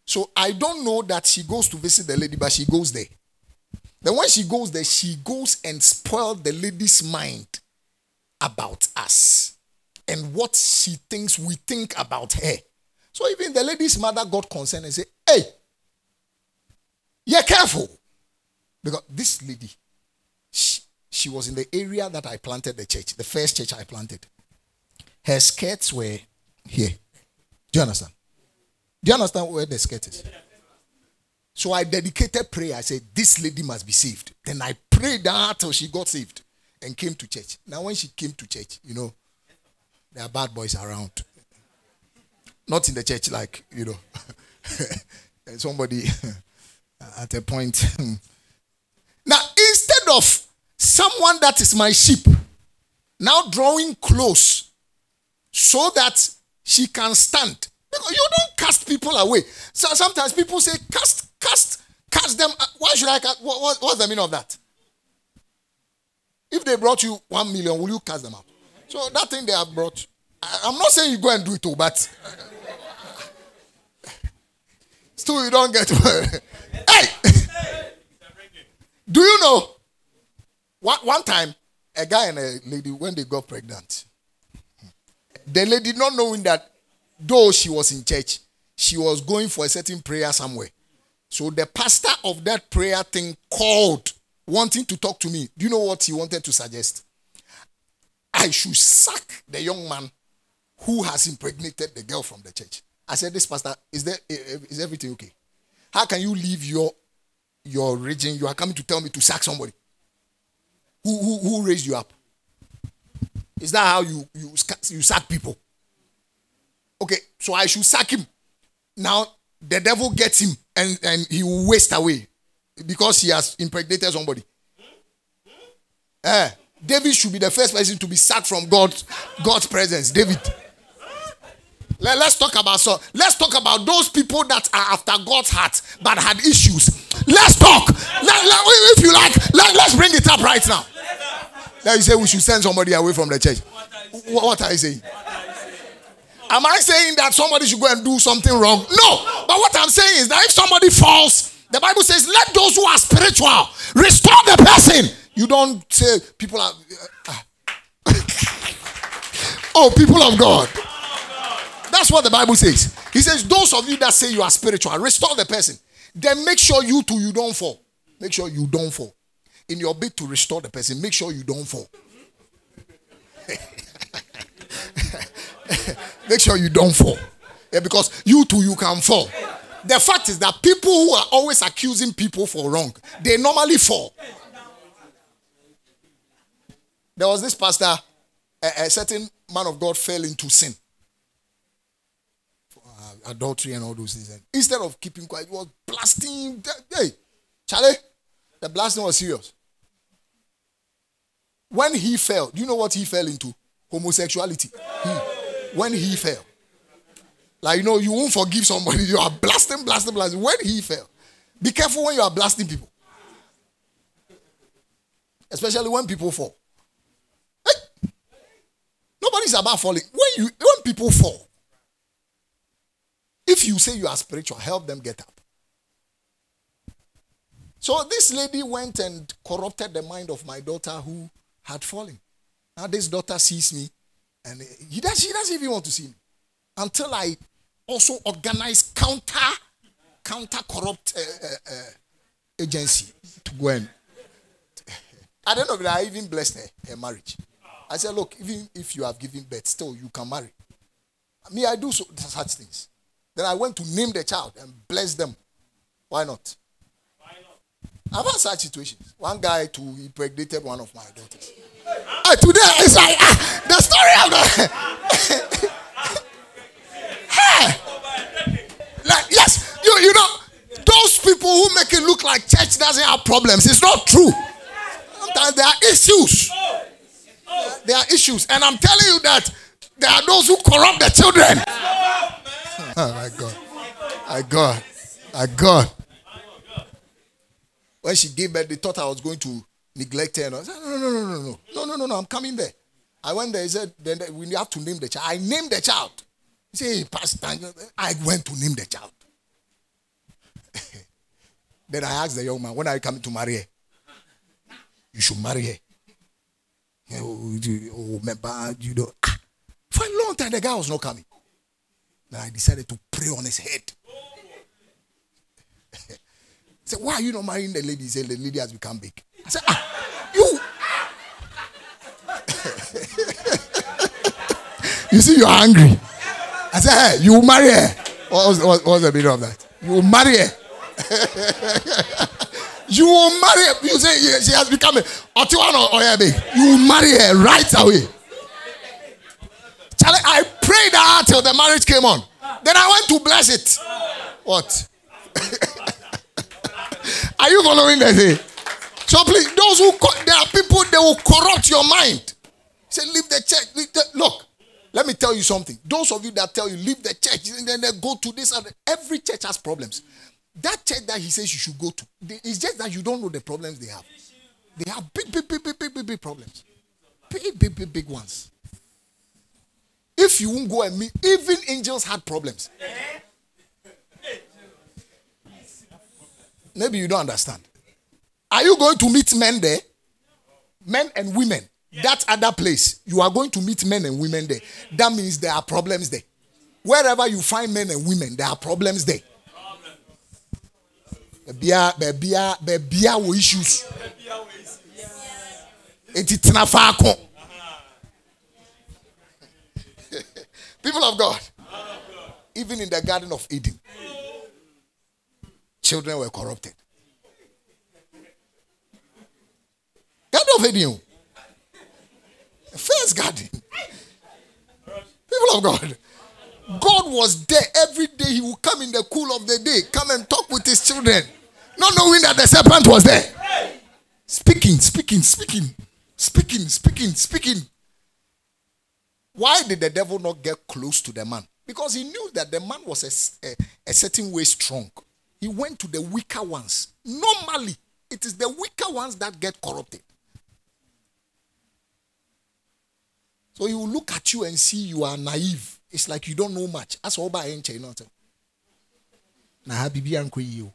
So I don't know that she goes to visit the lady, but she goes there. Then when she goes there, she goes and spoils the lady's mind about us and what she thinks we think about her. So even the lady's mother got concerned and said, Hey, you're careful. Because this lady, she, she was in the area that I planted the church, the first church I planted. Her skirts were here. Do you understand? Do you understand where the skirt is? So I dedicated prayer. I said, This lady must be saved. Then I prayed down till she got saved and came to church. Now, when she came to church, you know, there are bad boys around. Not in the church, like, you know, somebody at a point. Hmm. now, instead of someone that is my sheep now drawing close so that she can stand. Because you don't cast people away. So sometimes people say, cast, cast, cast them. Uh, why should I cast? What, what, what's the meaning of that? If they brought you one million, will you cast them out? So that thing they have brought, I'm not saying you go and do it, all, but still you don't get. hey, do you know? One, one time, a guy and a lady when they got pregnant, the lady not knowing that though she was in church, she was going for a certain prayer somewhere. So the pastor of that prayer thing called, wanting to talk to me. Do you know what he wanted to suggest? I should sack the young man who has impregnated the girl from the church. I said, This pastor, is there is everything okay? How can you leave your your region? You are coming to tell me to sack somebody. Who who, who raised you up? Is that how you, you you sack people? Okay, so I should sack him. Now the devil gets him and, and he will waste away because he has impregnated somebody. Eh, David should be the first person to be sacked from God, God's presence. David. Let, us talk about so. Let's talk about those people that are after God's heart but had issues. Let's talk. Let, let, if you like, let, let's bring it up right now. Now you say we should send somebody away from the church. What, what are you saying? Am I saying that somebody should go and do something wrong? No. But what I'm saying is that if somebody falls, the Bible says, let those who are spiritual restore the person. You don't say people are. Uh, oh, people of God. That's what the Bible says. He says, Those of you that say you are spiritual, restore the person. Then make sure you too you don't fall. Make sure you don't fall. In your bid to restore the person, make sure you don't fall. make sure you don't fall. Yeah, because you too you can fall. The fact is that people who are always accusing people for wrong, they normally fall. There was this pastor, a, a certain man of God fell into sin. Adultery and all those things. And instead of keeping quiet, he was blasting. Hey, Charlie, the blasting was serious. When he fell, do you know what he fell into? Homosexuality. He, when he fell. Like, you know, you won't forgive somebody. You are blasting, blasting, blasting. When he fell. Be careful when you are blasting people. Especially when people fall. Hey, nobody's about falling. When you when people fall, if you say you are spiritual, help them get up. So this lady went and corrupted the mind of my daughter who had fallen. Now this daughter sees me, and he does, she doesn't even want to see me until I also organize counter counter corrupt uh, uh, uh, agency to go and. I don't know if I even blessed her, her marriage. I said, look, even if you have given birth, still you can marry. Me, I do so, such things. Then I went to name the child and bless them. Why not? Why not? I've had such situations. One guy to impregnated one of my daughters. Uh, today it's like ah, the story of the. hey, like yes, you you know those people who make it look like church doesn't have problems. It's not true. Sometimes there are issues. There are issues, and I'm telling you that there are those who corrupt the children. I got, I got, I got. When she gave birth, they thought I was going to neglect her. And I said, no, no, no, no, no. No, no, no, no. I'm coming there. I went there. He said, then we have to name the child. I named the child. He said, Pastor, I went to name the child. then I asked the young man, when are you coming to marry her? You should marry her. Oh, remember, oh, you know. Ah, for a long time, the guy was not coming. Then I decided to pray on his head. I said, Why are you not marrying the lady? He said, The lady has become big. I said, Ah, you. you see, you're angry. I said, Hey, you will marry her. What was, what was the meaning of that? You will marry her. you will marry her. You say she has become a Otiwano or big. You will marry her right away. Charlie, I prayed that till the marriage came on. Then I went to bless it. What? Are you following the thing? So please, those who there are people they will corrupt your mind. Say, leave the church. Leave the, look, let me tell you something. Those of you that tell you leave the church, and then they go to this and every church has problems. That church that he says you should go to, it's just that you don't know the problems they have. They have big, big, big, big, big, big, big problems. Big, big, big, big ones. If you won't go and meet, even angels had problems. Maybe you don't understand. Are you going to meet men there? Men and women. That other place, you are going to meet men and women there. That means there are problems there. Wherever you find men and women, there are problems there. Bebia, bebia, bebia issues. People of God, even in the Garden of Eden, children were corrupted. Garden of Eden. First garden. People of God. God was there every day. He would come in the cool of the day, come and talk with his children, not knowing that the serpent was there. Speaking, speaking, speaking, speaking, speaking, speaking. Why did the devil not get close to the man? Because he knew that the man was a, a, a certain way strong. He went to the weaker ones. Normally, it is the weaker ones that get corrupted. So he will look at you and see you are naive. It's like you don't know much. That's all by you know. Na bibi anko yi.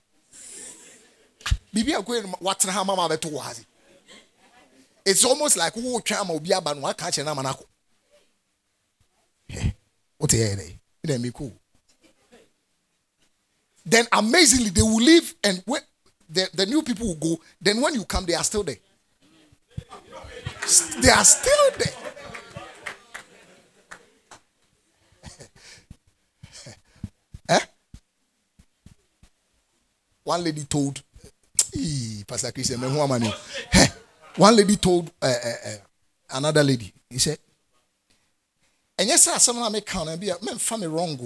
Bibi anko what na mama beto wazi. It's almost like who twa ma obi aba no aka na manako. What? Then me cool. Then amazingly, they will leave, and when the, the new people will go, then when you come, they are still there. They are still there. eh? One lady told, Pastor Christian, one lady told uh, uh, uh, another lady, he said, and yes, sir, someone may count and be a man family wrong.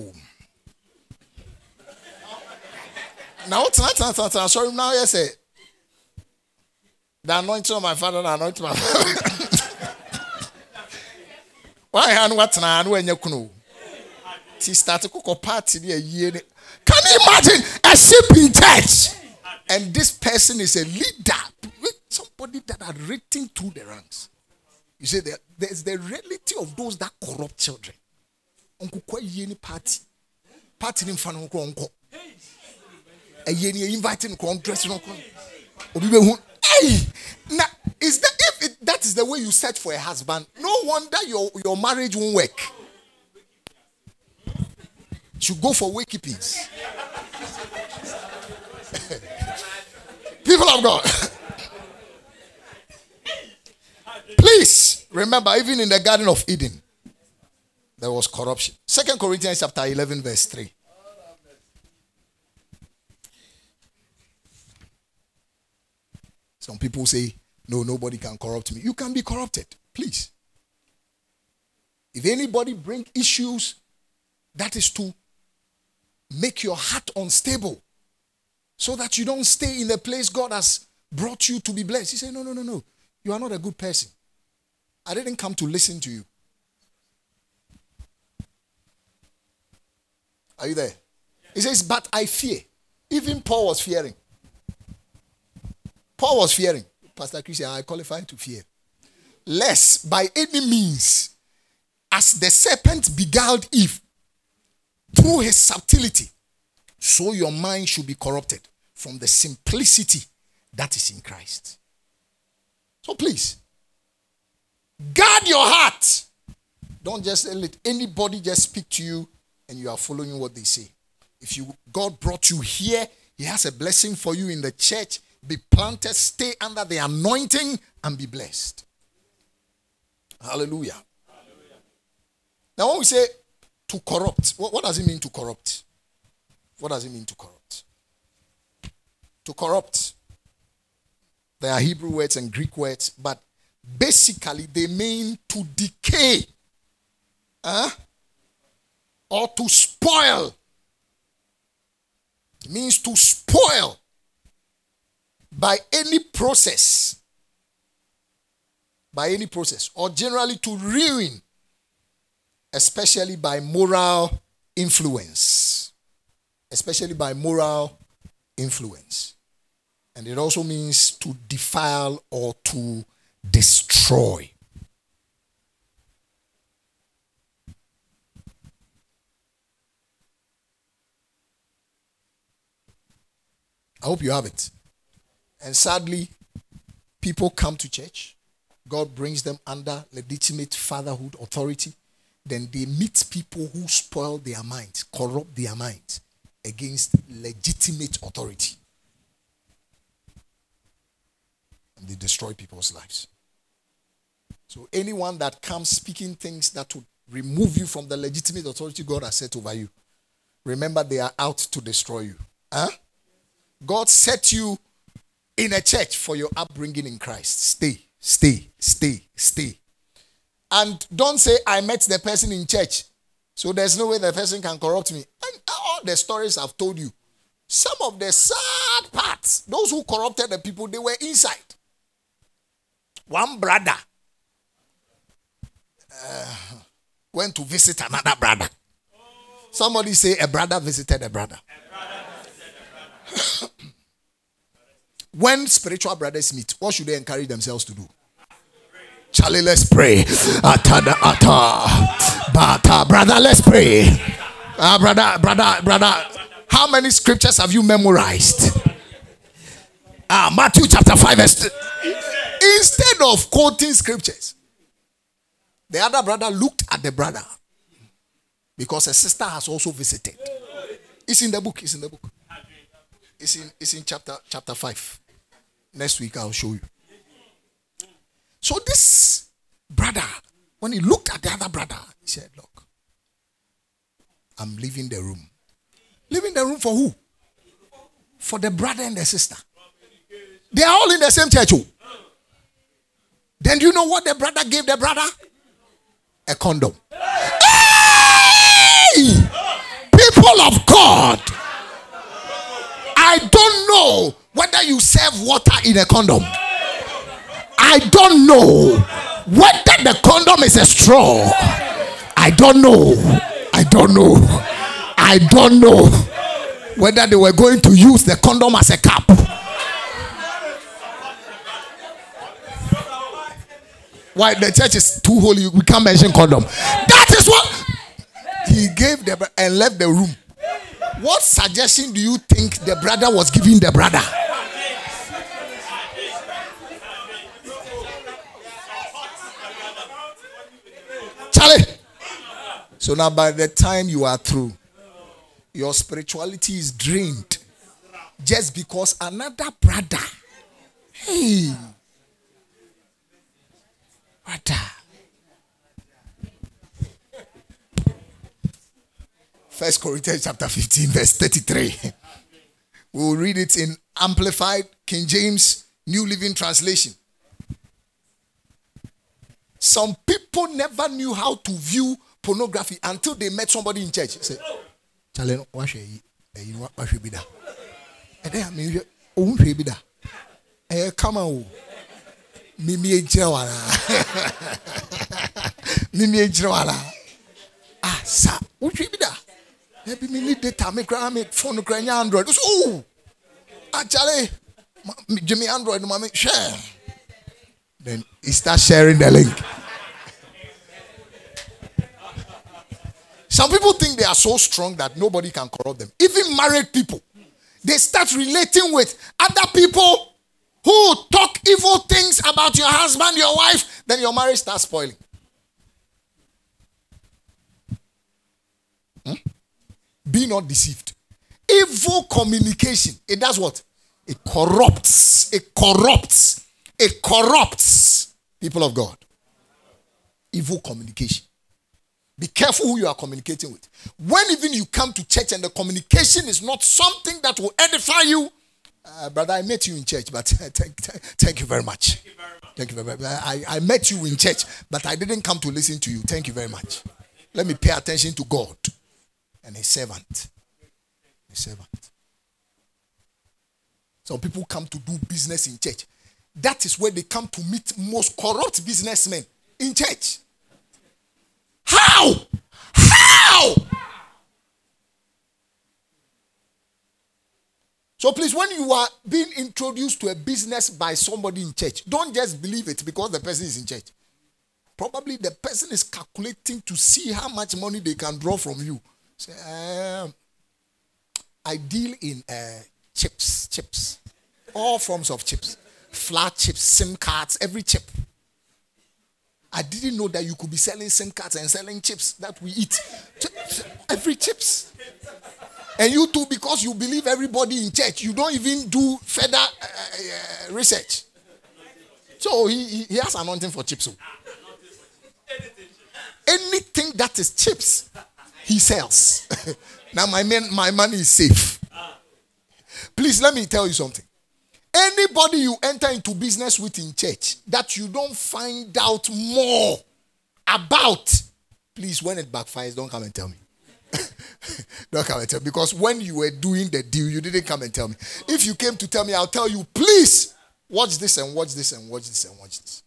Now, what's not sorry now? Yes, say the anointing of my father, the anointing of my father. Why hand what now? When you know, she started cook a party a year. Can you imagine a sheep in church? And this person is a leader, somebody that are written through the ranks. You see, there, there's the reality of those that corrupt children. Uncle kwa yeni party. Party ni mfano unko unko. A eh, yeni inviting unko dress unko. Obi. Hey, now is that if it, that is the way you search for a husband? No wonder your your marriage won't work. You go for wakekeepings. People of God. Please remember, even in the Garden of Eden, there was corruption. Second Corinthians chapter 11, verse 3. Some people say, No, nobody can corrupt me. You can be corrupted. Please. If anybody bring issues, that is to make your heart unstable so that you don't stay in the place God has brought you to be blessed. He said, No, no, no, no. You are not a good person. I didn't come to listen to you. Are you there? He says, But I fear. Even Paul was fearing. Paul was fearing. Pastor Christian, I qualify to fear. Lest by any means, as the serpent beguiled Eve through his subtlety, so your mind should be corrupted from the simplicity that is in Christ. So please, Guard your heart. Don't just let anybody just speak to you and you are following what they say. If you God brought you here, He has a blessing for you in the church. Be planted, stay under the anointing, and be blessed. Hallelujah. Hallelujah. Now, when we say to corrupt, what, what does it mean to corrupt? What does it mean to corrupt? To corrupt. There are Hebrew words and Greek words, but basically they mean to decay huh? or to spoil. It means to spoil by any process. By any process, or generally to ruin, especially by moral influence. Especially by moral influence. And it also means to defile or to destroy. I hope you have it. And sadly, people come to church. God brings them under legitimate fatherhood authority. Then they meet people who spoil their minds, corrupt their minds against legitimate authority. and they destroy people's lives. So anyone that comes speaking things that would remove you from the legitimate authority God has set over you, remember they are out to destroy you. Huh? God set you in a church for your upbringing in Christ. Stay, stay, stay, stay. And don't say, I met the person in church, so there's no way the person can corrupt me. And all the stories I've told you, some of the sad parts, those who corrupted the people, they were inside one brother uh, went to visit another brother. Somebody say a brother visited a brother. when spiritual brothers meet, what should they encourage themselves to do? Charlie, let's pray. Atada ata. Bata, brother, let's pray. Ah, brother, brother, brother. How many scriptures have you memorized? Ah, Matthew chapter 5, verse Instead of quoting scriptures, the other brother looked at the brother. Because a sister has also visited. It's in the book. It's in the book. It's in it's in chapter chapter five. Next week I'll show you. So this brother, when he looked at the other brother, he said, Look, I'm leaving the room. Leaving the room for who? For the brother and the sister. They are all in the same church. Oh. Then do you know what the brother gave the brother? A condom. Hey! People of God. I don't know whether you serve water in a condom. I don't know whether the condom is a straw. I don't know. I don't know. I don't know whether they were going to use the condom as a cup. Why the church is too holy, we can't mention condom. That is what he gave the and left the room. What suggestion do you think the brother was giving the brother? Charlie. So now, by the time you are through, your spirituality is drained just because another brother, hey, brother. First Corinthians chapter 15, verse 33. We'll read it in Amplified King James New Living Translation. Some people never knew how to view pornography until they met somebody in church. Say, should you be that? I mean, oh, should be that. Eh, come on. Mimi ejrawala. Mimi ejrawala. Ah, sa, should be that? Maybe me need data, me grab me phone, grab Android. Oh, actually, Jimmy Android, mommy, share. Then he starts sharing the link. Some people think they are so strong that nobody can corrupt them. Even married people, they start relating with other people who talk evil things about your husband, your wife, then your marriage starts spoiling. Hmm? Be not deceived. Evil communication, it does what? It corrupts. It corrupts it corrupts people of God. Evil communication. Be careful who you are communicating with. When even you come to church and the communication is not something that will edify you, uh, brother, I met you in church, but thank, thank, you very much. Thank you very much. Thank you very much. I, I met you in church, but I didn't come to listen to you. Thank you very much. Let me pay attention to God and His servant. His servant. Some people come to do business in church. That is where they come to meet most corrupt businessmen in church. How? How? So please, when you are being introduced to a business by somebody in church, don't just believe it because the person is in church. Probably the person is calculating to see how much money they can draw from you. Say, um, I deal in uh, chips, chips, all forms of chips flat chips, SIM cards, every chip. I didn't know that you could be selling SIM cards and selling chips that we eat. Every chips. And you too, because you believe everybody in church, you don't even do further uh, uh, research. So he, he has anointing for chips. Anything that is chips, he sells. now my man, my money is safe. Please let me tell you something. Anybody you enter into business with in church that you don't find out more about, please, when it backfires, don't come and tell me. don't come and tell me. Because when you were doing the deal, you didn't come and tell me. If you came to tell me, I'll tell you, please watch this and watch this and watch this and watch this.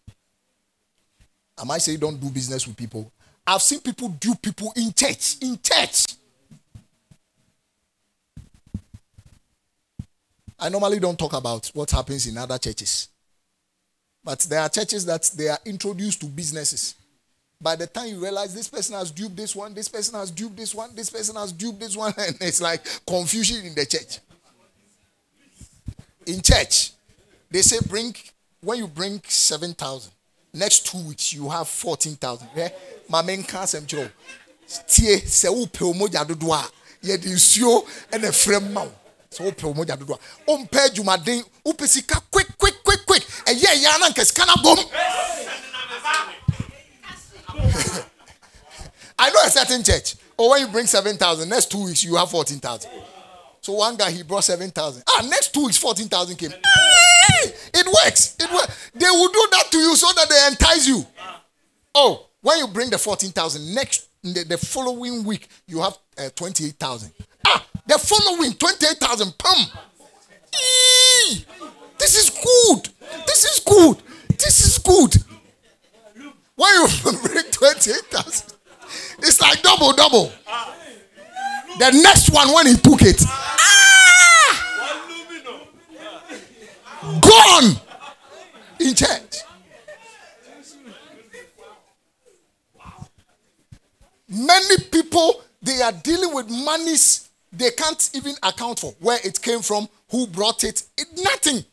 Am I saying don't do business with people? I've seen people do people in church. In church. I normally don't talk about what happens in other churches. But there are churches that they are introduced to businesses. By the time you realize this person has duped this one, this person has duped this one, this person has duped this one, and it's like confusion in the church. In church, they say bring when you bring seven thousand, next two weeks you have fourteen thousand. Eh? Yeah? tie sɛ wopɛ wo mogya dodoɔ a yɛde nsuo ɛna frɛ ma wo sɛ wopɛ wo mogya wompɛ adwumaden wopɛ sika ɛyɛ ɛyɛ nka sika no I know a certain church. Or when you bring 7,000, next two weeks you have 14,000. So one guy he brought 7,000. Ah, next two weeks 14,000 came. Hey, it works. It works. They will do that to you so that they entice you. Oh, when you bring the 14,000, next the, the following week you have uh, 28,000. The following 28,000. Pum. This is good. This is good. This is good. When you bring 28,000, it's like double, double. The next one, when he took it, ah, gone in church. Many people they are dealing with monies they can't even account for where it came from, who brought it, it nothing.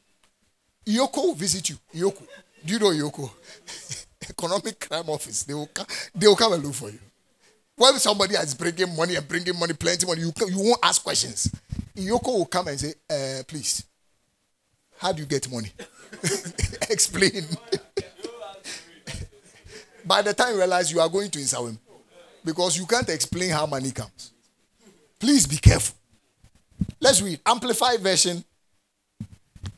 EOCO will visit you. EOCO. Do you know EOCO? Economic Crime Office. They will, come, they will come and look for you. When somebody is bringing money and bringing money, plenty money, you, you won't ask questions. EOCO will come and say, uh, please, how do you get money? Explain. By the time you realize you are going to him, because you can't explain how money comes. Please be careful. Let's read Amplified version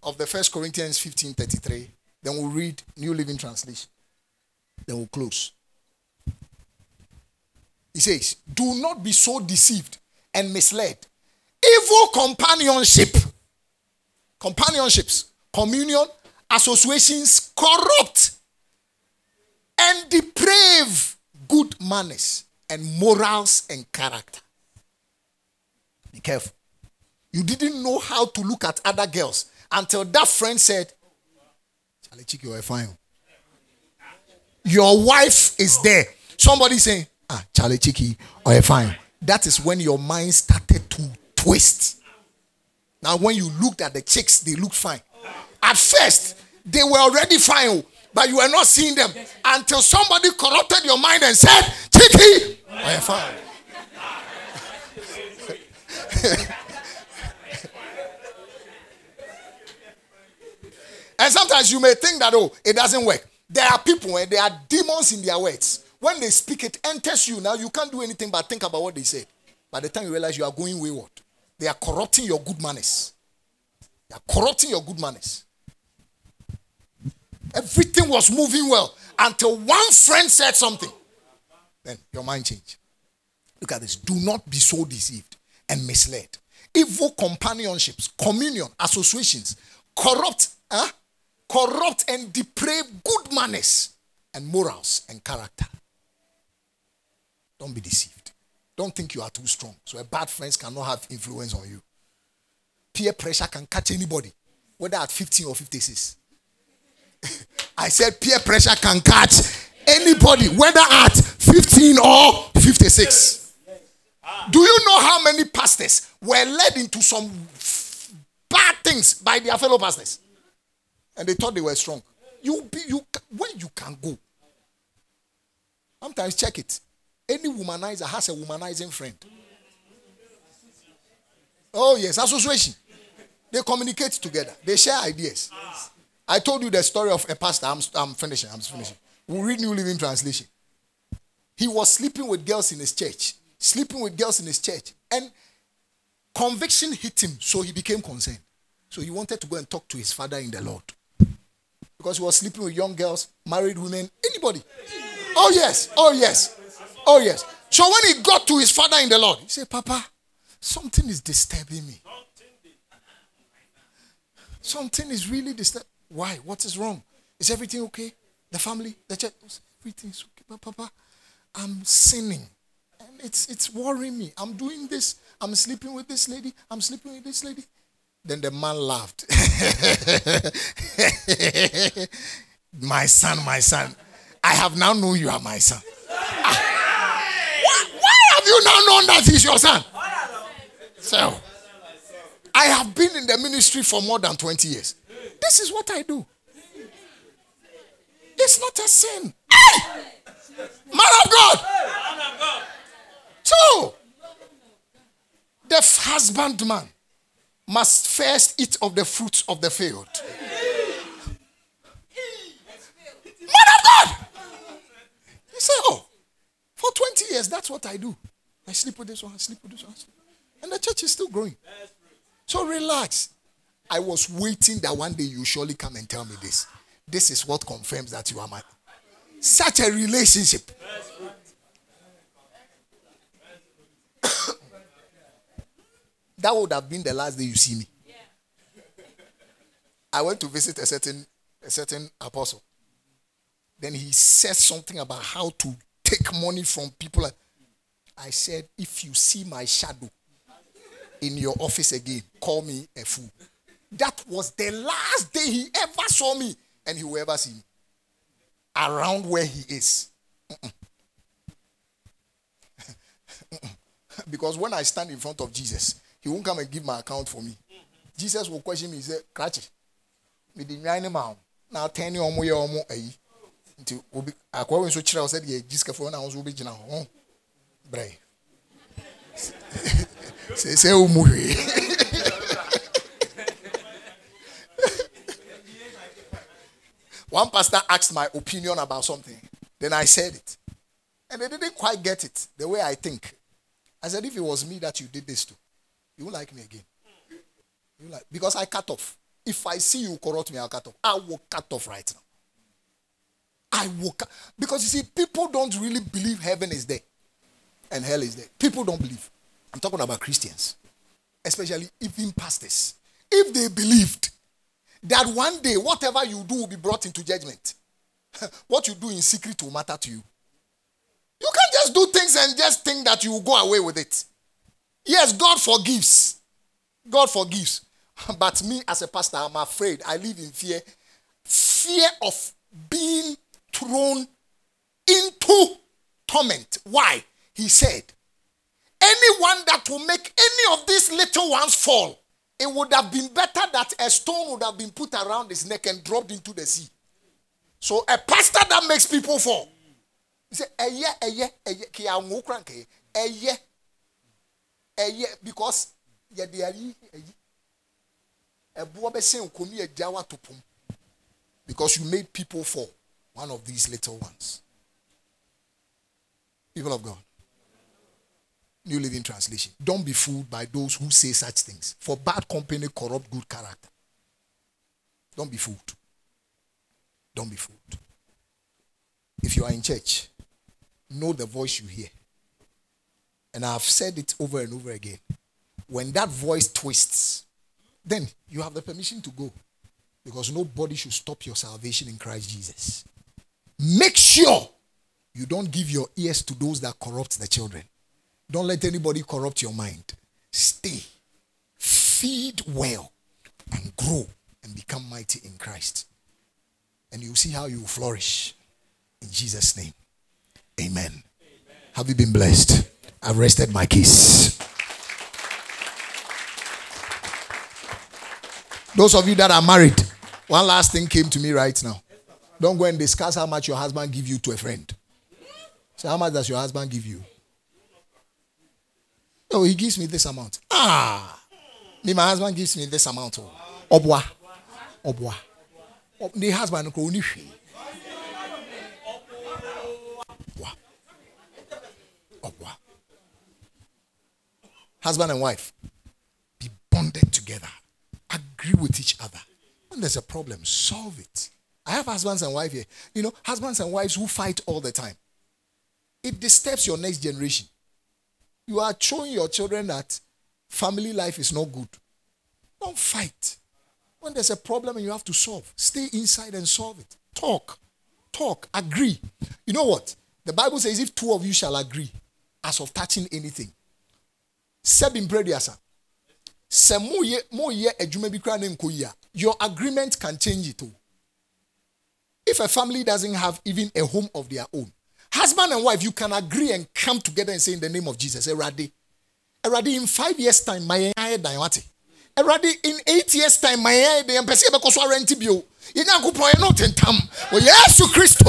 of the First Corinthians 15 33. Then we'll read New Living Translation. Then we'll close. He says, Do not be so deceived and misled. Evil companionship, companionships, communion, associations corrupt and deprave good manners and morals and character. Be careful. You didn't know how to look at other girls until that friend said, Charlie Chiki, you're fine. Your wife is there. Somebody saying, Ah, Charlie Chiki, you're fine. That is when your mind started to twist. Now, when you looked at the chicks, they looked fine. At first, they were already fine, but you were not seeing them until somebody corrupted your mind and said, Chiki, you're fine. And sometimes you may think that, oh, it doesn't work. There are people and there are demons in their words. When they speak, it enters you. Now you can't do anything but think about what they said. By the time you realize you are going wayward, they are corrupting your good manners. They are corrupting your good manners. Everything was moving well until one friend said something. Then your mind changed. Look at this. Do not be so deceived and misled. Evil companionships, communion, associations, corrupt, huh? corrupt and deprave good manners and morals and character. Don't be deceived. Don't think you are too strong. So a bad friends cannot have influence on you. Peer pressure can catch anybody, whether at 15 or 56. I said peer pressure can catch anybody, whether at 15 or 56. Do you know how many pastors were led into some bad things by their fellow pastors? And they thought they were strong. You be you where you can go. Sometimes check it. Any womanizer has a womanizing friend. Oh yes, association. They communicate together. They share ideas. I told you the story of a pastor. I'm, I'm finishing. I'm finishing. We'll read New Living Translation. He was sleeping with girls in his church sleeping with girls in his church. And conviction hit him, so he became concerned. So he wanted to go and talk to his father in the Lord. Because he was sleeping with young girls, married women, anybody. Oh, yes. Oh, yes. Oh, yes. So when he got to his father in the Lord, he said, Papa, something is disturbing me. Something is really disturbing. Why? What is wrong? Is everything okay? The family, the church, everything's okay. But Papa, I'm sinning it's it's worrying me. I'm doing this. I'm sleeping with this lady. I'm sleeping with this lady. Then the man laughed. my son, my son. I have now known you are my son. Ah. Why, why have you now known that he's your son? So, I have been in the ministry for more than 20 years. This is what I do. It's not a sin. Hey! Man of God! So, the husbandman must first eat of the fruits of the field. Man of God! He said, Oh, for 20 years, that's what I do. I sleep with this one, I sleep with this one. And the church is still growing. So relax. I was waiting that one day you surely come and tell me this. This is what confirms that you are my. Such a relationship. that would have been the last day you see me. I went to visit a certain a certain apostle. Then he said something about how to take money from people. I said, if you see my shadow in your office again, call me a fool. That was the last day he ever saw me, and he will ever see me around where he is. because when I stand in front of Jesus, he won't come and give my account for me. Jesus will question me, he said, Kratchy, me the nine now ten or more or more nti obi akɔwe nso kyerɛ wo sɛ deɛ gyisikafo na wo nso wobɛgyina hɔ brɛ. Sɛ sɛ wo mu hwee. One pastor asked my opinion about something. Then i said it. And they didn't quite get it the way i think i said if it was me that you did this to you won't like me again you like because i cut off if i see you corrupt me i'll cut off i will cut off right now I woke up. Because you see, people don't really believe heaven is there and hell is there. People don't believe. I'm talking about Christians, especially even pastors. If they believed that one day whatever you do will be brought into judgment, what you do in secret will matter to you. You can't just do things and just think that you will go away with it. Yes, God forgives. God forgives. But me as a pastor, I'm afraid. I live in fear. Fear of being thrown into torment. Why? He said, Anyone that will make any of these little ones fall, it would have been better that a stone would have been put around his neck and dropped into the sea. So a pastor that makes people fall. Said, Eye, eye, eye, ki a ngukranke, eye, eye, because ye de ayi, ayi. Ebuwa be se nkomi jawa topum. Because you made people fall one of these little ones. People of God. New Living Translation. Don't be fooled by those who say such things. For bad company corrupt good character. Don't be fooled. Don't be fooled. If you are in church, know the voice you hear. And I've said it over and over again. When that voice twists, then you have the permission to go. Because nobody should stop your salvation in Christ Jesus. Make sure you don't give your ears to those that corrupt the children. Don't let anybody corrupt your mind. Stay, feed well, and grow and become mighty in Christ. And you'll see how you flourish. In Jesus' name. Amen. Amen. Have you been blessed? I've rested my case. Those of you that are married, one last thing came to me right now. Don't go and discuss how much your husband give you to a friend. So how much does your husband give you? Oh, he gives me this amount. Ah, me, my husband gives me this amount. Oh, obwa, obwa. The husband Husband and wife, be bonded together. Agree with each other. When there's a problem, solve it. I have husbands and wives here. You know, husbands and wives who fight all the time. It disturbs your next generation. You are showing your children that family life is not good. Don't fight. When there's a problem and you have to solve, stay inside and solve it. Talk. Talk. Agree. You know what? The Bible says if two of you shall agree as of touching anything. Sebin prediasa. Your agreement can change it too. If a family doesn't have even a home of their own, husband and wife, you can agree and come together and say in the name of Jesus, Eradi. Eradi, in five years' time, my dayawati. Eradi, in eight years' time, my rent bio. Point not in tam. Well, yes, you Christ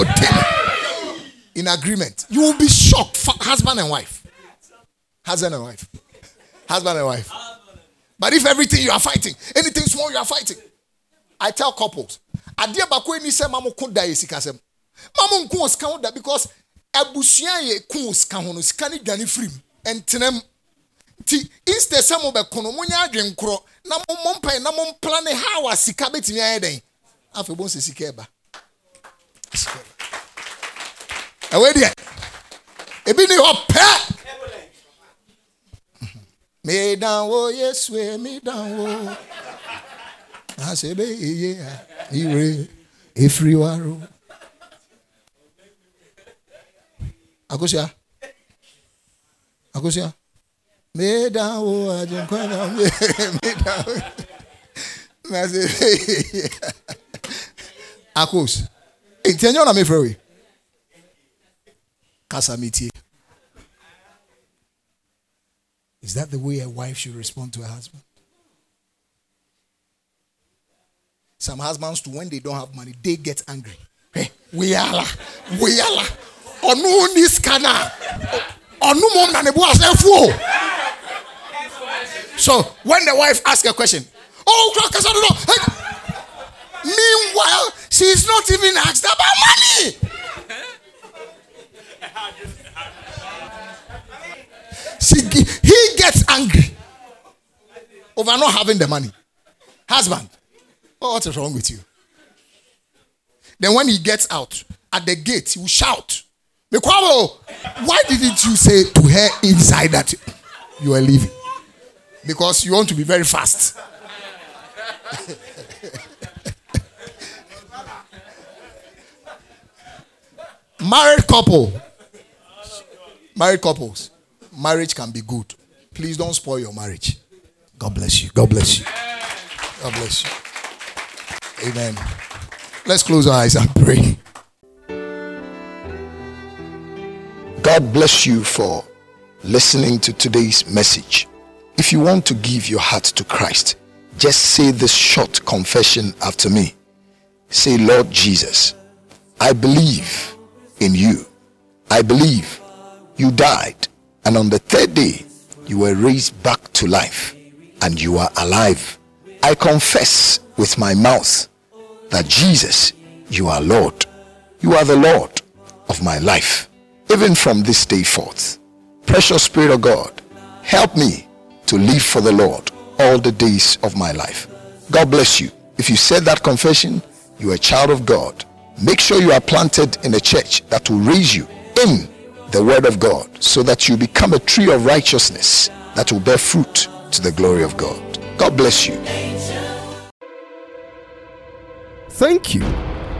In agreement, you will be shocked, husband and wife. Husband and wife. Husband and wife. But if everything you are fighting, anything small you are fighting, I tell couples, adeɛ baako ni sɛ mamu ko da yɛ sika mamu nko sika ho da because abusua yɛ ko sika ho no sika ne dwane instead sɛ mo bɛ kono mo nya adwen korɔ na mo mo mpae na mo mpla ne ha wa sika betumi ayɛ dɛn. Afei bo nsɛ sika ɛba. Ɛwɛ deɛ? Ebi ni hɔ pɛ. Me down wo yesu me down wo. Asebe ye ire efiri waro. Akosia. Akosia. Me down wo ajenkwa na me me down. Na se Akos. Enti na Is that the way a wife should respond to a husband? Some husbands, too, when they don't have money, they get angry. Hey, we are, we are. Onu ni scanner. Onu mom na nebu asefu. So when the wife asks a question, oh, crackers, I don't know. Meanwhile, she's not even asked about money. She, he gets angry over not having the money. Husband, oh, what is wrong with you? Then when he gets out at the gate, he will shout, oh. Why didn't you say to her inside that you are leaving? Because you want to be very fast. Married couple. Married couples marriage can be good. Please don't spoil your marriage. God bless you. God bless you. God bless you. Amen. Let's close our eyes and pray. God bless you for listening to today's message. If you want to give your heart to Christ, just say this short confession after me. Say, Lord Jesus, I believe in you. I believe you died and on the third day, you were raised back to life and you are alive. I confess with my mouth that Jesus, you are Lord. You are the Lord of my life, even from this day forth. Precious Spirit of God, help me to live for the Lord all the days of my life. God bless you. If you said that confession, you are a child of God. Make sure you are planted in a church that will raise you in the word of God so that you become a tree of righteousness that will bear fruit to the glory of God. God bless you. Thank you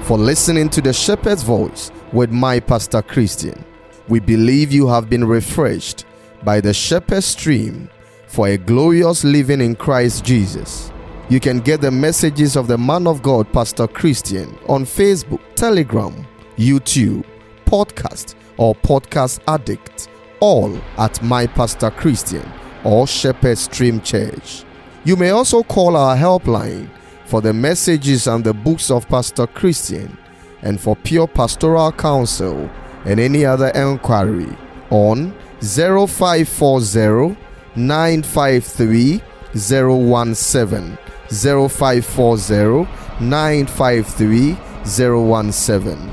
for listening to the Shepherd's Voice with my Pastor Christian. We believe you have been refreshed by the Shepherd's Stream for a glorious living in Christ Jesus. You can get the messages of the man of God, Pastor Christian, on Facebook, Telegram, YouTube, podcast, or podcast addict, all at My Pastor Christian or Shepherd Stream Church. You may also call our helpline for the messages and the books of Pastor Christian and for pure pastoral counsel and any other enquiry on 0540 953 017 0540 953 017.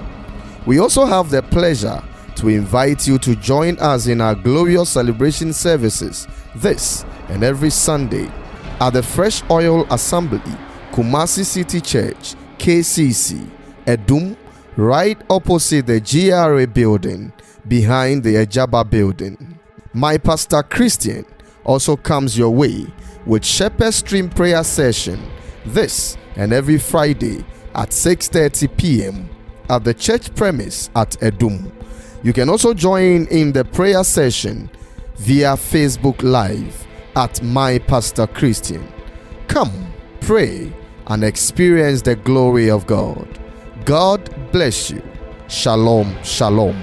We also have the pleasure to invite you to join us in our glorious celebration services this and every Sunday at the Fresh Oil Assembly, Kumasi City Church, KCC, Adum, right opposite the GRA building behind the Ejaba building. My pastor Christian also comes your way with Shepherd Stream prayer session this and every Friday at 6:30 p.m. at the church premise at Adum. You can also join in the prayer session via Facebook Live at My Pastor Christian. Come, pray, and experience the glory of God. God bless you. Shalom, shalom.